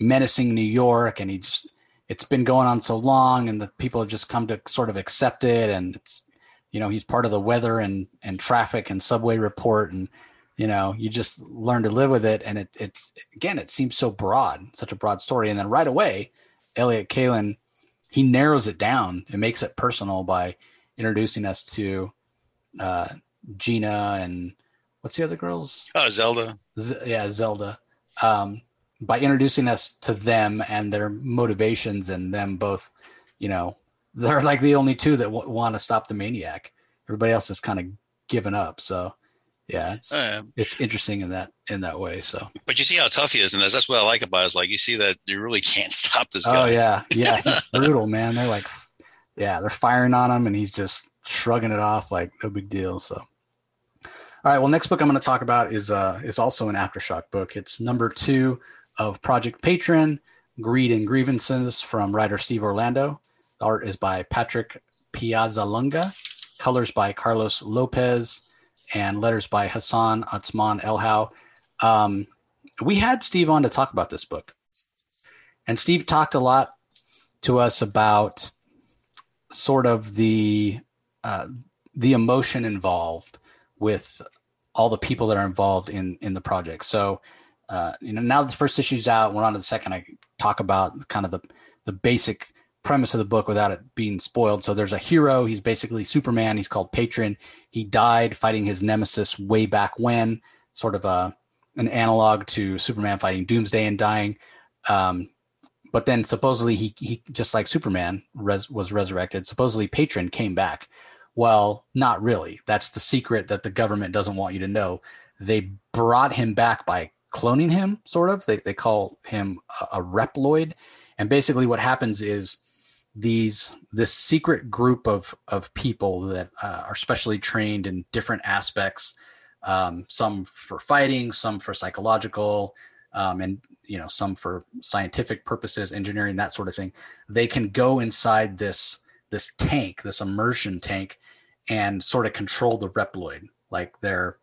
menacing New York and he just, it's been going on so long and the people have just come to sort of accept it. And it's, you know, he's part of the weather and, and traffic and subway report. And, you know, you just learn to live with it. And it, it's, again, it seems so broad, such a broad story. And then right away, Elliot Kalan, he narrows it down and makes it personal by introducing us to uh, Gina and what's the other girls? Oh, Zelda. Z- yeah, Zelda. Um, by introducing us to them and their motivations and them both, you know, they're like the only two that w- want to stop the maniac. Everybody else is kind of given up. So, yeah, it's, Uh, it's interesting in that in that way. So, but you see how tough he is, and that's, that's what I like about it. Is like you see that you really can't stop this guy. oh yeah, yeah, he's brutal, man. They're like, yeah, they're firing on him, and he's just shrugging it off like no big deal. So, all right, well, next book I'm going to talk about is uh is also an aftershock book. It's number two of Project Patron, Greed and Grievances from writer Steve Orlando. The art is by Patrick Piazzalunga, colors by Carlos Lopez, and letters by Hassan Otsmane-Elhaou. Um, we had Steve on to talk about this book, and Steve talked a lot to us about sort of the uh, the emotion involved with all the people that are involved in in the project. So, uh, you know, now the first issue's out, we're on to the second. I talk about kind of the the basic premise of the book without it being spoiled. So there's a hero. He's basically Superman. He's called Patron. He died fighting his nemesis way back when, sort of a an analog to Superman fighting Doomsday and dying. Um, but then supposedly he he just like Superman res, was resurrected. Supposedly Patron came back. Well, not really. That's the secret that the government doesn't want you to know. They brought him back by cloning him, sort of. They they call him a, a reploid, and basically what happens is these this secret group of of people that uh, are specially trained in different aspects um, some for fighting some for psychological um, and you know some for scientific purposes engineering that sort of thing. They can go inside this this tank this immersion tank and sort of control the reploid. Like they're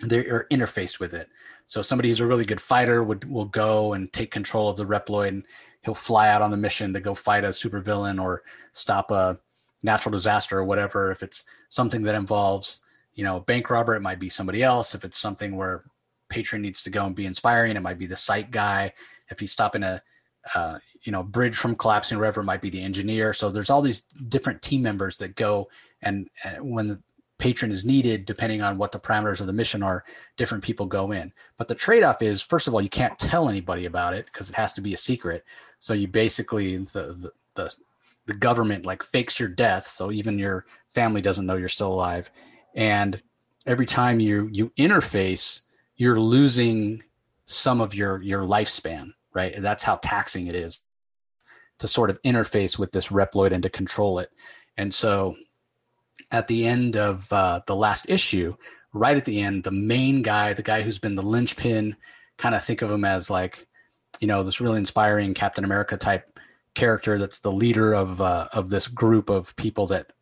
they're interfaced with it. So somebody who's a really good fighter would will go and take control of the reploid and he'll fly out on the mission to go fight a supervillain or stop a natural disaster or whatever. If it's something that involves, you know, a bank robber, it might be somebody else. If it's something where patron needs to go and be inspiring, it might be the site guy. If he's stopping a, uh, you know, bridge from collapsing, whatever, it might be the engineer. So there's all these different team members that go and, and when the patron is needed, depending on what the parameters of the mission are, different people go in. But the trade-off is, first of all, you can't tell anybody about it because it has to be a secret. So you basically the, the the government like fakes your death, so even your family doesn't know you're still alive. And every time you you interface, you're losing some of your your lifespan, right? That's how taxing it is to sort of interface with this reploid and to control it. And so at the end of uh, the last issue, right at the end, the main guy, the guy who's been the linchpin, kind of think of him as like you know this really inspiring Captain America type character that's the leader of uh, of this group of people that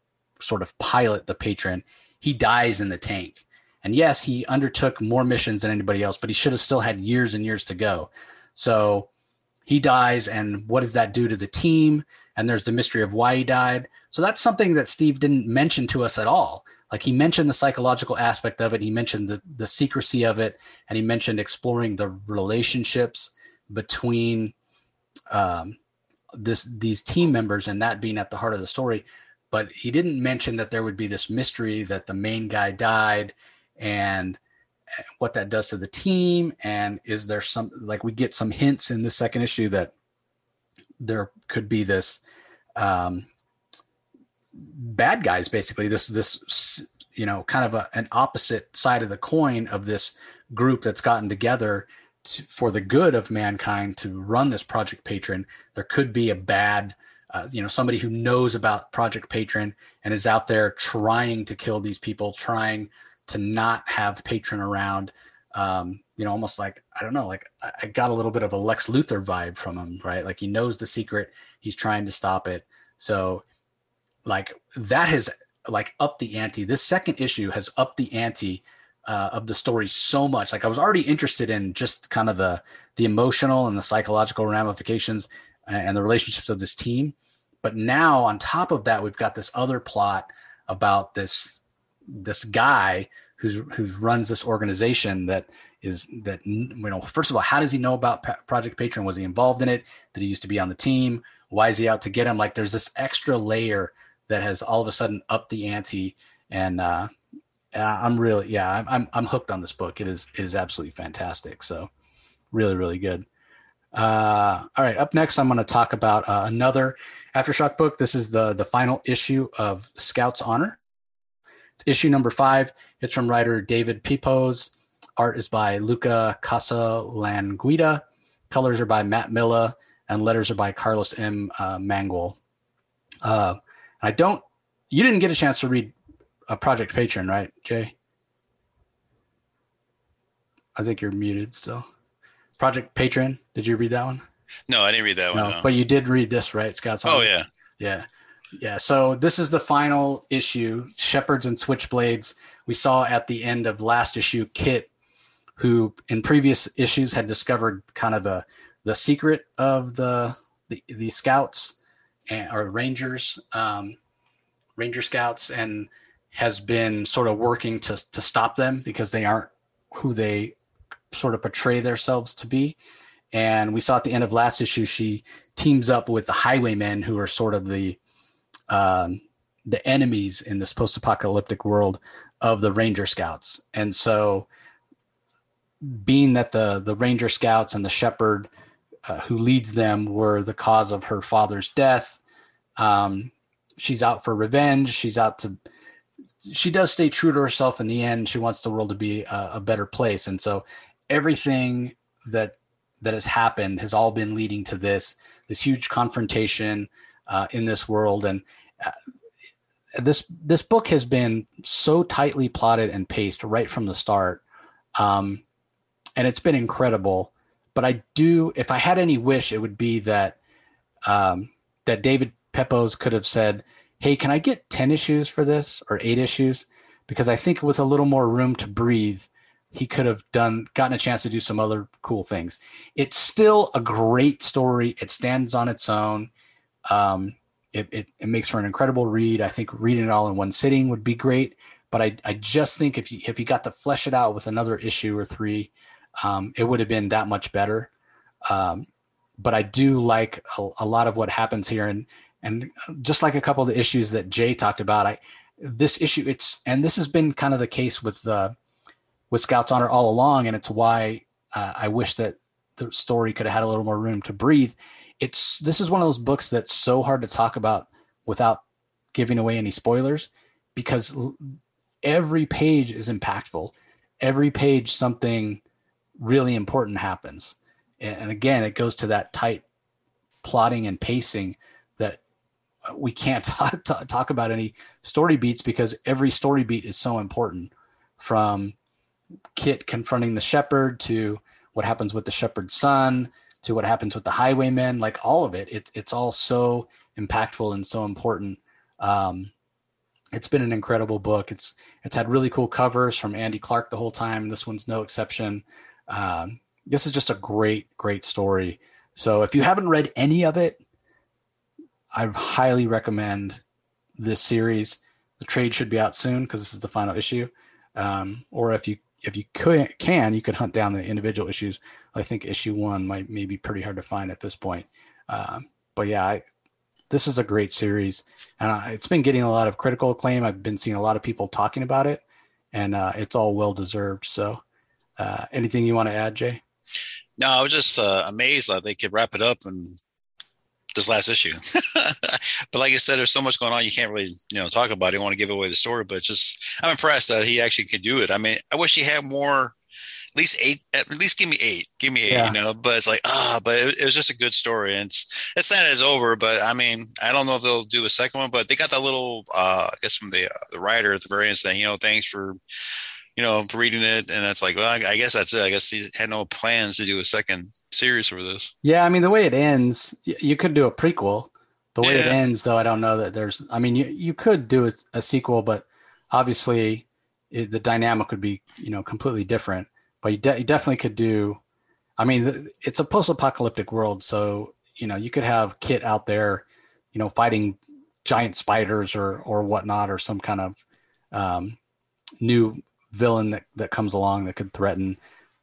sort of pilot the patron. He dies in the tank, and yes, he undertook more missions than anybody else, but he should have still had years and years to go. So he dies, and what does that do to the team? And there's the mystery of why he died. So that's something that Steve didn't mention to us at all. Like he mentioned the psychological aspect of it, he mentioned the, the secrecy of it, and he mentioned exploring the relationships between um, this these team members and that being at the heart of the story. But he didn't mention that there would be this mystery that the main guy died and what that does to the team and is there some like we get some hints in the second issue that there could be this um bad guys basically this this you know kind of a, an opposite side of the coin of this group that's gotten together to, for the good of mankind to run this project patron there could be a bad uh, you know somebody who knows about project patron and is out there trying to kill these people trying to not have patron around um, you know almost like i don't know like I, got a little bit of a lex luthor vibe from him right? Like he knows the secret. He's trying to stop it. So like that has like upped the ante. This second issue has upped the ante uh, of the story so much. Like i was already interested in just kind of the the emotional and the psychological ramifications and the relationships of this team. But now on top of that we've got this other plot about this this guy who's who runs this organization that is that you know first of all how does he know about project patron was he involved in it? Did he used to be on the team? Why is he out to get him? Like there's this extra layer that has all of a sudden upped the ante and uh i'm really yeah i'm i'm hooked on this book it is it is absolutely fantastic so really really good uh all right up next i'm going to talk about uh, another aftershock book this is the the final issue of scouts honor it's issue number five. It's from writer David Pepose. Art is by Luca Casalanguida. Colors are by Matt Milla, and letters are by Carlos M. Uh. Uh, I don't. You didn't get a chance to read a Project Patron, right, Jay? I think you're muted still. Project Patron. Did you read that one? No, I didn't read that no, one. No. But you did read this, right, Scott? Oh yeah. Yeah. Yeah, so this is the final issue, Shepherds and Switchblades. We saw at the end of last issue Kit, who in previous issues had discovered kind of the the secret of the the, the scouts and, or rangers, um, ranger scouts, and has been sort of working to to stop them because they aren't who they sort of portray themselves to be. And we saw at the end of last issue, she teams up with the Highwaymen, who are sort of the um, the enemies in this post-apocalyptic world of the Ranger Scouts, and so being that the the Ranger Scouts and the Shepherd uh, who leads them were the cause of her father's death, um, she's out for revenge. She's out to she does stay true to herself in the end. She wants the world to be a, a better place, and so everything that that has happened has all been leading to this this huge confrontation uh, in this world. And uh, this this book has been so tightly plotted and paced right from the start, um, and it's been incredible. But I do, if I had any wish, it would be that um, that David Pepose could have said, "Hey, can I get ten issues for this or eight issues?" Because I think with a little more room to breathe, he could have done gotten a chance to do some other cool things. It's still a great story. It stands on its own. Um, it, it, it, makes for an incredible read. I think reading it all in one sitting would be great. But I, I just think if you if you got to flesh it out with another issue or three, um, it would have been that much better. Um, but I do like a, a, lot of what happens here, and and just like a couple of the issues that Jay talked about, I this issue it's and this has been kind of the case with the with Scouts Honor all along, and it's why uh, I wish that the story could have had a little more room to breathe. It's this is one of those books that's so hard to talk about without giving away any spoilers because every page is impactful. Every page something really important happens. And again it goes to that tight plotting and pacing we can't talk, talk about any story beats because every story beat is so important. From kit confronting the shepherd to what happens with the shepherd's son to what happens with the highwaymen like all of it it's it's all so impactful and so important. Um, it's been an incredible book. It's it's had really cool covers from andy clark the whole time. This one's no exception. Um, this is just a great great story. So if you haven't read any of it, I highly recommend this series. The trade should be out soon because this is the final issue. Um, or if you if you could, can, you could hunt down the individual issues. I think issue one might may be pretty hard to find at this point. Um, but yeah, I, this is a great series, and I, it's been getting a lot of critical acclaim. I've been seeing a lot of people talking about it, and uh, it's all well deserved. So, uh, anything you want to add, Jay? No, I was just uh, amazed that they could wrap it up in this last issue. but like I said, there's so much going on, you can't really, you know, talk about it. You want to give away the story, but just I'm impressed that he actually could do it. I mean, I wish he had more. At least eight. At least give me eight. Give me eight. Yeah. You know, but it's like ah, but it, it, was just a good story, and it's it's not as over. But I mean, I don't know if they'll do a second one, but they got that little, uh, I guess from the uh, the writer at the very end saying, you know, thanks for you know, for reading it, and it's like, well, I, I, guess that's it. I guess he had no plans to do a second series for this. Yeah, I mean, the way it ends, you could do a prequel. The way yeah. it ends, though, I don't know that there's. I mean, you you could do a, a sequel, but obviously, it, the dynamic would be you know completely different. But you, de- you definitely could do. I mean, it's a post-apocalyptic world, so you know you could have Kit out there, you know, fighting giant spiders or or whatnot, or some kind of um, new villain that, that comes along that could threaten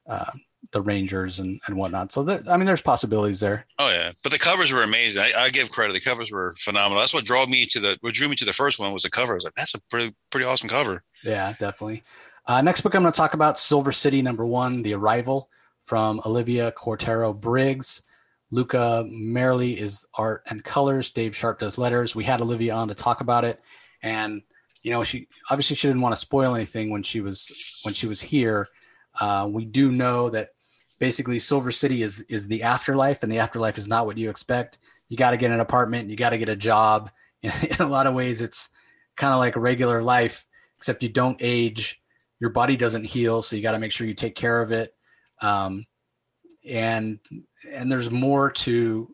uh, the Rangers and, and whatnot. So there, I mean, there's possibilities there. Oh yeah, but the covers were amazing. I, I, give credit; the covers were phenomenal. That's what drew me to the what drew me to the first one was the cover. I was like, that's a pretty pretty awesome cover. Yeah, definitely. Uh, next book I'm going to talk about Silver City number one, The Arrival from Olivia Cuartero Briggs. Luca Merli is art and colors. Dave Sharpe does letters. We had Olivia on to talk about it, and you know, she obviously she didn't want to spoil anything when she was when she was here. Uh, we do know that basically Silver City is is the afterlife, and the afterlife is not what you expect. You got to get an apartment, you got to get a job. In, in a lot of ways, it's kind of like regular life, except you don't age. Your body doesn't heal, so you got to make sure you take care of it. Um, and and there's more to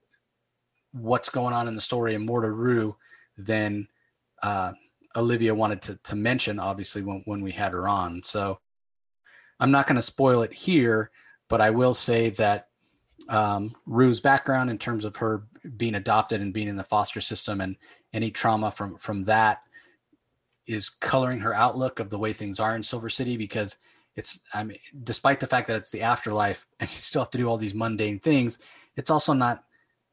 what's going on in the story and more to Rue than uh, Olivia wanted to, to mention, obviously, when, when we had her on. So I'm not going to spoil it here, but I will say that um, Rue's background in terms of her being adopted and being in the foster system and any trauma from from that is coloring her outlook of the way things are in Silver City because it's I mean despite the fact that it's the afterlife and you still have to do all these mundane things, it's also not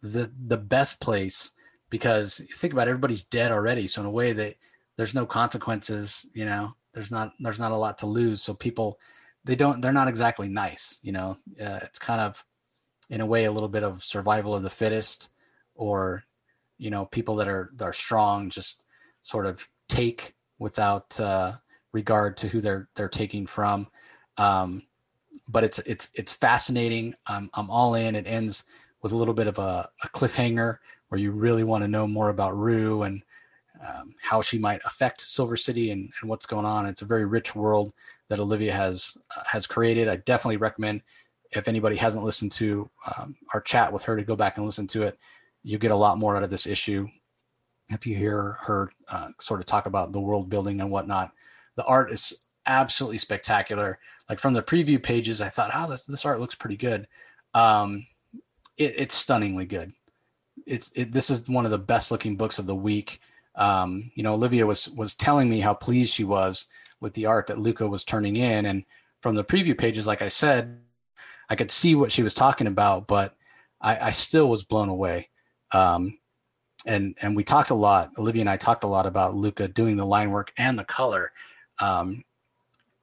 the the best place because think about it, everybody's dead already. So in a way that there's no consequences you know there's not there's not a lot to lose so people they don't they're not exactly nice you know? Uh, it's kind of in a way a little bit of survival of the fittest or you know people that are that are strong just sort of take without uh, regard to who they're they're taking from. Um, but it's it's it's fascinating. I'm, I'm all in. It ends with a little bit of a, a cliffhanger where you really want to know more about rue and um, how she might affect Silver City and, and what's going on. It's a very rich world that Olivia has uh, has created. I definitely recommend if anybody hasn't listened to um, our chat with her to go back and listen to it. You get a lot more out of this issue if you hear her uh, sort of talk about the world building and whatnot. The art is absolutely spectacular. Like from the preview pages, I thought, oh, this this art looks pretty good. Um, it, it's stunningly good. It's it, this is one of the best looking books of the week um, you know, Olivia was was telling me how pleased she was with the art that Luca was turning in, and from the preview pages, like I said, I could see what she was talking about, but I, I still was blown away. Um, and and we talked a lot. Olivia and I talked a lot about Luca doing the line work and the color. Um,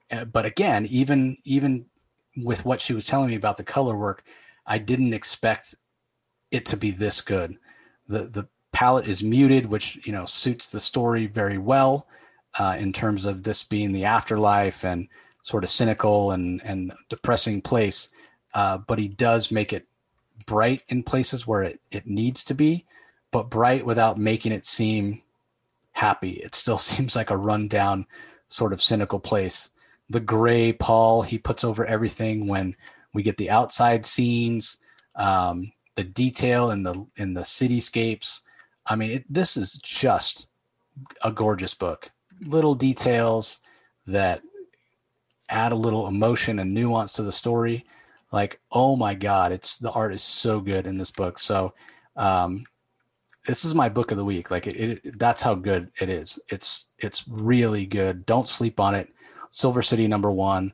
eh, but again, even even with what she was telling me about the color work, I didn't expect it to be this good. The the palette is muted, which you know suits the story very well uh, in terms of this being the afterlife and sort of cynical and and depressing place. Uh, but he does make it bright in places where it it needs to be, but bright without making it seem happy. It still seems like a rundown sort of cynical place. The gray pall he puts over everything when we get the outside scenes, um, the detail in the in the cityscapes I mean, it, this is just a gorgeous book. Little details that add a little emotion and nuance to the story. Like, oh my God, it's the art is so good in this book. So, um, this is my book of the week. Like, it, it that's how good it is. It's it's really good. Don't sleep on it. Silver City number one.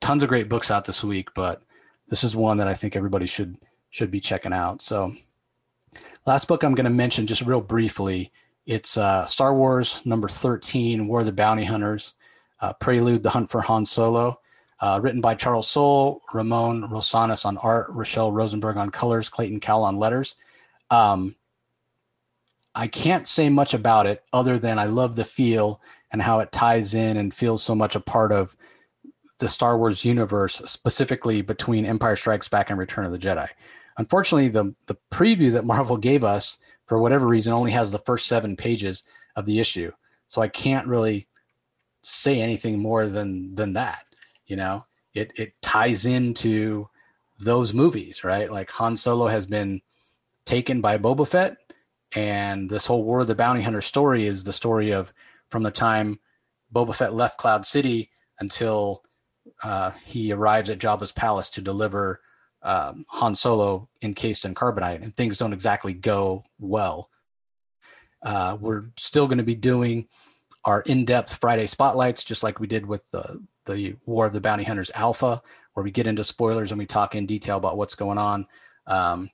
Tons of great books out this week, but this is one that I think everybody should should be checking out. So, last book I'm going to mention just real briefly. It's uh, Star Wars number 13, War of the Bounty Hunters, uh, Prelude, The Hunt for Han Solo, uh, written by Charles Soule, Ramon Rosanas on art, Rochelle Rosenberg on colors, Clayton Cowles on letters. Um, I can't say much about it other than I love the feel and how it ties in and feels so much a part of the Star Wars universe, specifically between Empire Strikes Back and Return of the Jedi. Unfortunately, the the preview that Marvel gave us, for whatever reason, only has the first seven pages of the issue, so I can't really say anything more than than that. You know, it it ties into those movies, right? Like Han Solo has been taken by Boba Fett, and this whole War of the Bounty Hunter story is the story of from the time Boba Fett left Cloud City until uh, he arrives at Jabba's palace to deliver um, Han Solo encased in carbonite, and things don't exactly go well. Uh, we're still going to be doing our in-depth Friday spotlights, just like we did with the the War of the Bounty Hunters Alpha, where we get into spoilers and we talk in detail about what's going on. Um,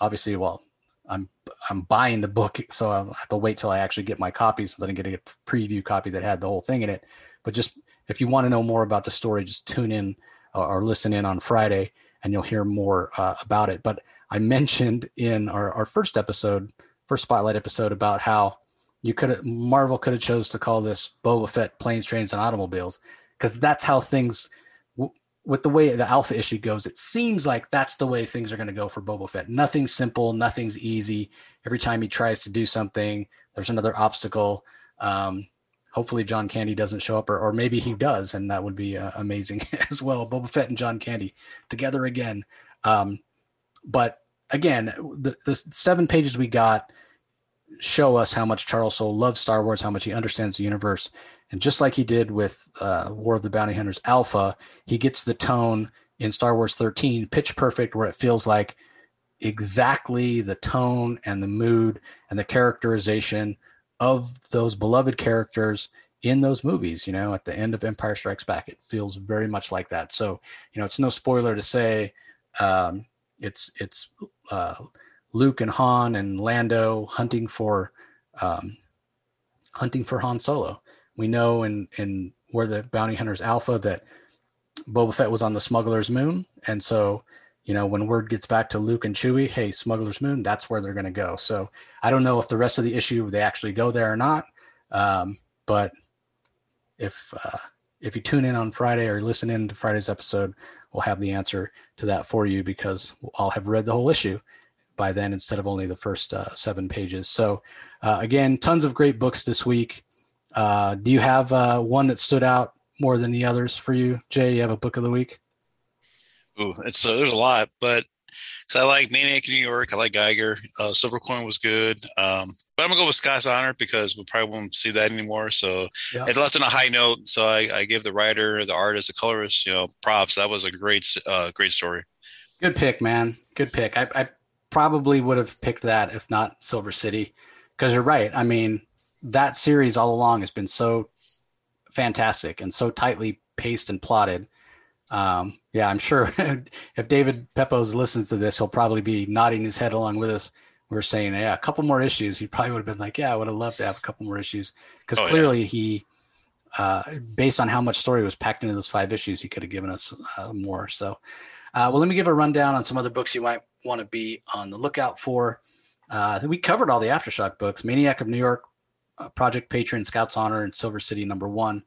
obviously, well, I'm I'm buying the book, so I have to wait till I actually get my copy so that I get a preview copy that had the whole thing in it. But just if you want to know more about the story, just tune in or, or listen in on Friday, and you'll hear more uh, about it. But I mentioned in our, our first episode, first spotlight episode, about how you could Marvel could have chose to call this Boba Fett planes, trains, and automobiles because that's how things with the way the alpha issue goes, it seems like that's the way things are going to go for Boba Fett. Nothing's simple, nothing's easy. Every time he tries to do something, there's another obstacle. Um, hopefully, John Candy doesn't show up, or, or maybe he does, and that would be uh, amazing as well. Boba Fett and John Candy together again. Um, but again, the, the seven pages we got show us how much Charles Soule loves Star Wars, how much he understands the universe, and just like he did with uh, War of the Bounty Hunters Alpha, he gets the tone in Star Wars 13 pitch perfect, where it feels like exactly the tone and the mood and the characterization of those beloved characters in those movies. You know, at the end of Empire Strikes Back, it feels very much like that. So, you know, it's no spoiler to say um, it's it's uh, Luke and Han and Lando hunting for um, hunting for Han Solo we know in in where the bounty hunters alpha that Boba Fett was on the smuggler's moon, and so you know when word gets back to Luke and Chewie, hey, smuggler's moon, that's where they're going to go. So I don't know if the rest of the issue they actually go there or not, um, but if uh, if you tune in on Friday or listen in to Friday's episode, we'll have the answer to that for you because I'll have read the whole issue by then instead of only the first uh, seven pages. So uh, again, tons of great books this week. Uh, do you have uh, one that stood out more than the others for you, Jay? You have a book of the week? Ooh, it's uh, there's a lot, but because I like Maniac in New York, I like Geiger. Uh, Silver Coin was good, um, but I'm gonna go with Scout's Honor because we probably won't see that anymore. So yeah. it left on a high note. So I, I, give the writer, the artist, the colorist, you know, props. That was a great, uh, great story. Good pick, man. Good pick. I, I probably would have picked that if not Silver City, because you're right. I mean, that series all along has been so fantastic and so tightly paced and plotted. Um, yeah, I'm sure if David Pepose listens to this, he'll probably be nodding his head along with us. We are saying, yeah, a couple more issues. He probably would have been like, yeah, I would have loved to have a couple more issues because oh, clearly yeah. he, uh, based on how much story was packed into those five issues, he could have given us uh, more. So, uh, well, let me give a rundown on some other books you might want to be on the lookout for. Uh, we covered all the Aftershock books. Maniac of New York uh, Project Patron, Scouts Honor, and Silver City number one.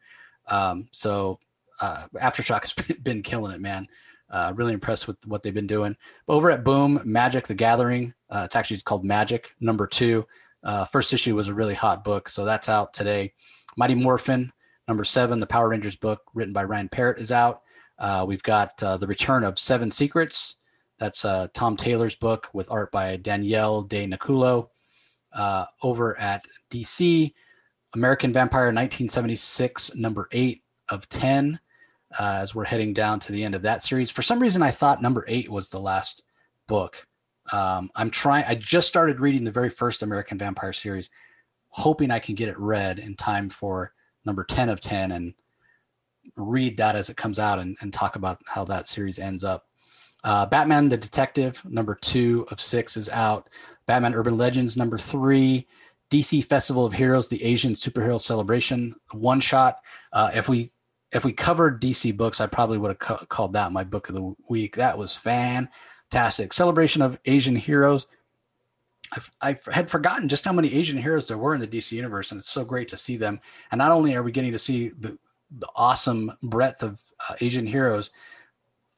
Um, so uh, Aftershock's been killing it, man. Uh, really impressed with what they've been doing. But over at Boom, Magic the Gathering, uh, it's actually called Magic number two. Uh, first issue was a really hot book, so that's out today. Mighty Morphin number seven, the Power Rangers book written by Ryan Parrott is out. Uh, we've got uh, the Return of Seven Secrets. That's uh, Tom Taylor's book with art by Daniele Di Nicuolo uh, over at DC. American Vampire 1976, number eight of 10. Uh, as we're heading down to the end of that series. For some reason, I thought number eight was the last book. Um, I'm trying. I just started reading the very first American Vampire series, hoping I can get it read in time for number ten of ten and read that as it comes out and, and talk about how that series ends up. Uh, Batman the Detective number two of six is out. Batman Urban Legends number three. DC Festival of Heroes, the Asian Superhero Celebration one shot. Uh, if we if we covered DC books, I probably would have ca- called that my book of the week. That was fantastic. Celebration of Asian heroes. i had forgotten just how many Asian heroes there were in the DC universe, and it's so great to see them. And not only are we getting to see the the awesome breadth of uh, Asian heroes,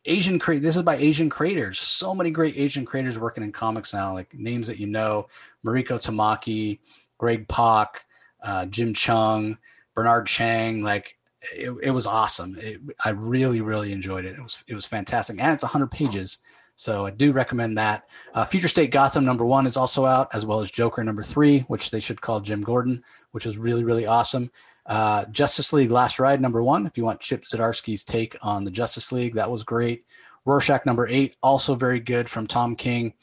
Asian create. This is by Asian creators. So many great Asian creators working in comics now, like names that you know: Mariko Tamaki, Greg Pak, uh, Jim Cheung, Bernard Chang. Like it, it was awesome. It, I really, really enjoyed it. It was it was fantastic, and it's 100 pages. So I do recommend that. Uh, Future State Gotham number one is also out, as well as Joker number three, which they should call Jim Gordon, which is really, really awesome. Uh, Justice League Last Ride number one, if you want Chip Zdarsky's take on the Justice League, that was great. Rorschach number eight, also very good from Tom King.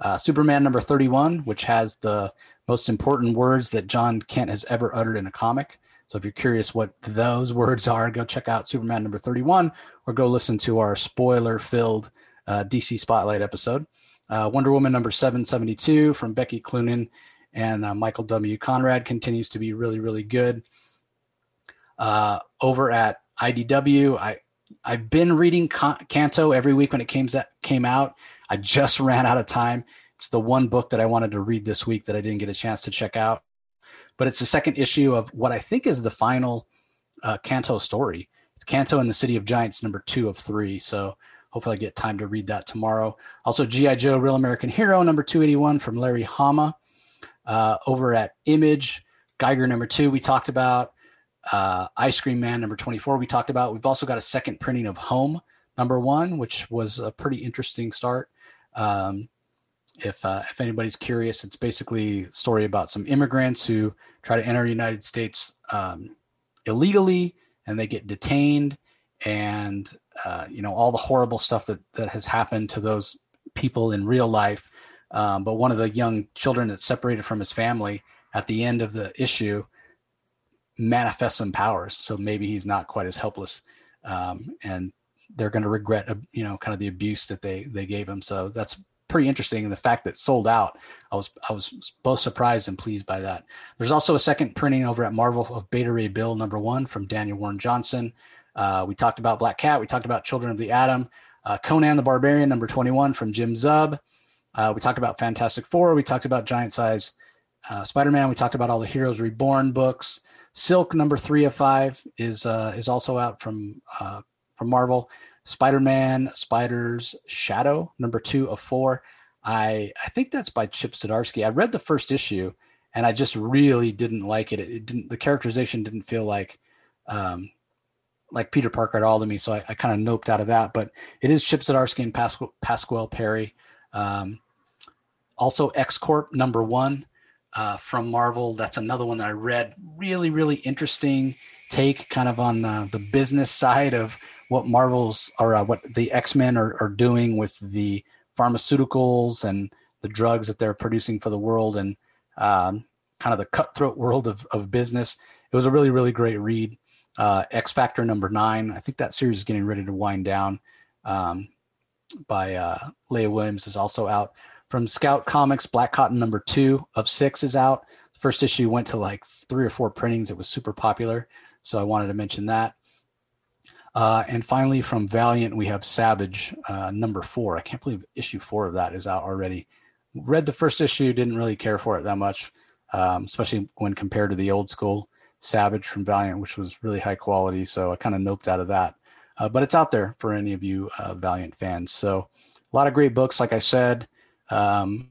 Uh, Superman number 31, which has the most important words that Jon Kent has ever uttered in a comic. So if you're curious what those words are, go check out Superman number 31 or go listen to our spoiler filled uh, DC Spotlight episode. Uh, Wonder Woman number 772 from Becky Cloonan and uh, Michael W. Conrad continues to be really, really good. Uh, over at IDW, I, I've been reading Canto every week when it came, came out. I just ran out of time. It's the one book that I wanted to read this week that I didn't get a chance to check out but it's the second issue of what I think is the final uh, Canto story. It's Canto and the City of Giants, number two of three. So hopefully I get time to read that tomorrow. Also, G.I. Joe Real American Hero, number 281 from Larry Hama. Uh, over at Image, Geiger, number two, we talked about. Uh, Ice Cream Man, number 24, we talked about. We've also got a second printing of Home, number one, which was a pretty interesting start. Um, if uh, if anybody's curious, it's basically a story about some immigrants who try to enter the United States um, illegally, and they get detained, and uh, you know all the horrible stuff that that has happened to those people in real life. Um, but one of the young children that's separated from his family at the end of the issue manifests some powers, so maybe he's not quite as helpless, um, and they're going to regret, uh, you know, kind of the abuse that they they gave him. So that's pretty interesting. And the fact that sold out, I was I was both surprised and pleased by that. There's also a second printing over at Marvel of Beta Ray Bill number one from Daniel Warren Johnson. Uh, we talked about Black Cat. We talked about Children of the Atom. Uh, Conan the Barbarian number 21 from Jim Zub. Uh, we talked about Fantastic Four. We talked about Giant Size uh, Spider Man. We talked about all the Heroes Reborn books. Silk number three of five is uh, is also out from uh, from Marvel. Spider-Man, Spider's Shadow, number two of four. I I think that's by Chip Zdarsky. I read the first issue, and I just really didn't like it. It, it didn't. The characterization didn't feel like um, like Peter Parker at all to me, so I, I kind of noped out of that. But it is Chip Zdarsky and Pasqual, Pasquale Ferry. Um, also, X Corp number one uh, from Marvel. That's another one that I read. Really, really interesting take, kind of on uh, the business side of what Marvel's or uh, what the X Men are, are doing with the pharmaceuticals and the drugs that they're producing for the world and um, kind of the cutthroat world of, of business. It was a really, really great read. Uh, X Factor number nine. I think that series is getting ready to wind down. Um, by uh, Leah Williams is also out. From Scout Comics, Black Cotton number two of six is out. First issue went to like three or four printings. It was super popular. So I wanted to mention that. Uh, and finally, from Valiant, we have Savage uh, number four. I can't believe issue four of that is out already. Read the first issue, didn't really care for it that much, um, especially when compared to the old school Savage from Valiant, which was really high quality. So I kind of noped out of that. Uh, but it's out there for any of you uh, Valiant fans. So a lot of great books, like I said. Um,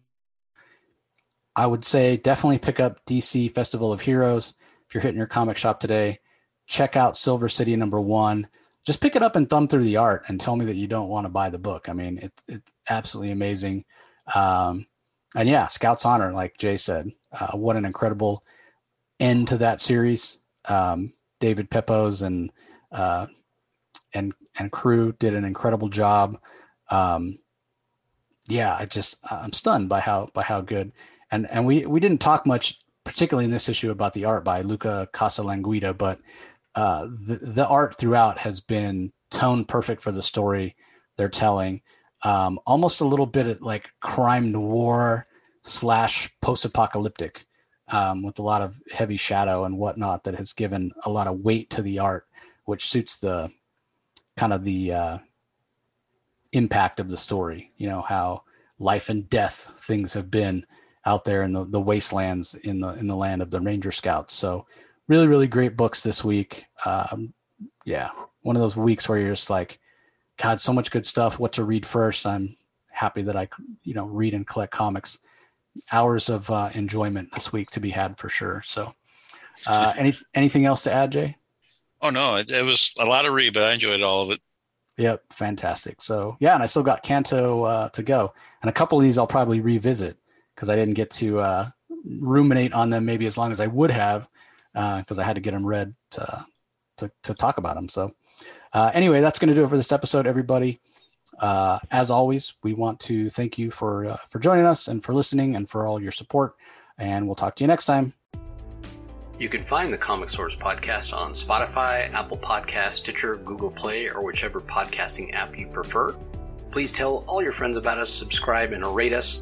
I would say definitely pick up DC Festival of Heroes if you're hitting your comic shop today. Check out Silver City number one just pick it up and thumb through the art and tell me that you don't want to buy the book. I mean, it's it's absolutely amazing. Um, and yeah, Scout's Honor, like Jay said, uh, what an incredible end to that series. Um, David Pepose and uh, and and crew did an incredible job. Um, yeah, I just I'm stunned by how by how good. And and we we didn't talk much, particularly in this issue, about the art by Luca Casalanguida, but uh, the the art throughout has been tone perfect for the story they're telling. Um, almost a little bit like crime noir slash post apocalyptic, um, with a lot of heavy shadow and whatnot that has given a lot of weight to the art, which suits the kind of the uh, impact of the story. You know how life and death things have been out there in the, the wastelands in the in the land of the Ranger Scouts. So really, really great books this week. Um, yeah, one of those weeks where you're just like, God, so much good stuff. What to read first? I'm happy that I you know read and collect comics. Hours of uh, enjoyment this week to be had for sure. So, uh, any anything else to add, Jay? Oh no, it, it was a lot of read, but I enjoyed all of it. Yep, fantastic. So yeah, and I still got Canto uh, to go, and a couple of these I'll probably revisit because I didn't get to uh, ruminate on them maybe as long as I would have because uh, I had to get them read to to, to talk about them. So uh, anyway, that's going to do it for this episode, everybody. Uh, as always, we want to thank you for uh, for joining us and for listening and for all your support. And we'll talk to you next time. You can find the Comic Source podcast on Spotify, Apple Podcast, Stitcher, Google Play, or whichever podcasting app you prefer. Please tell all your friends about us, subscribe, and rate us.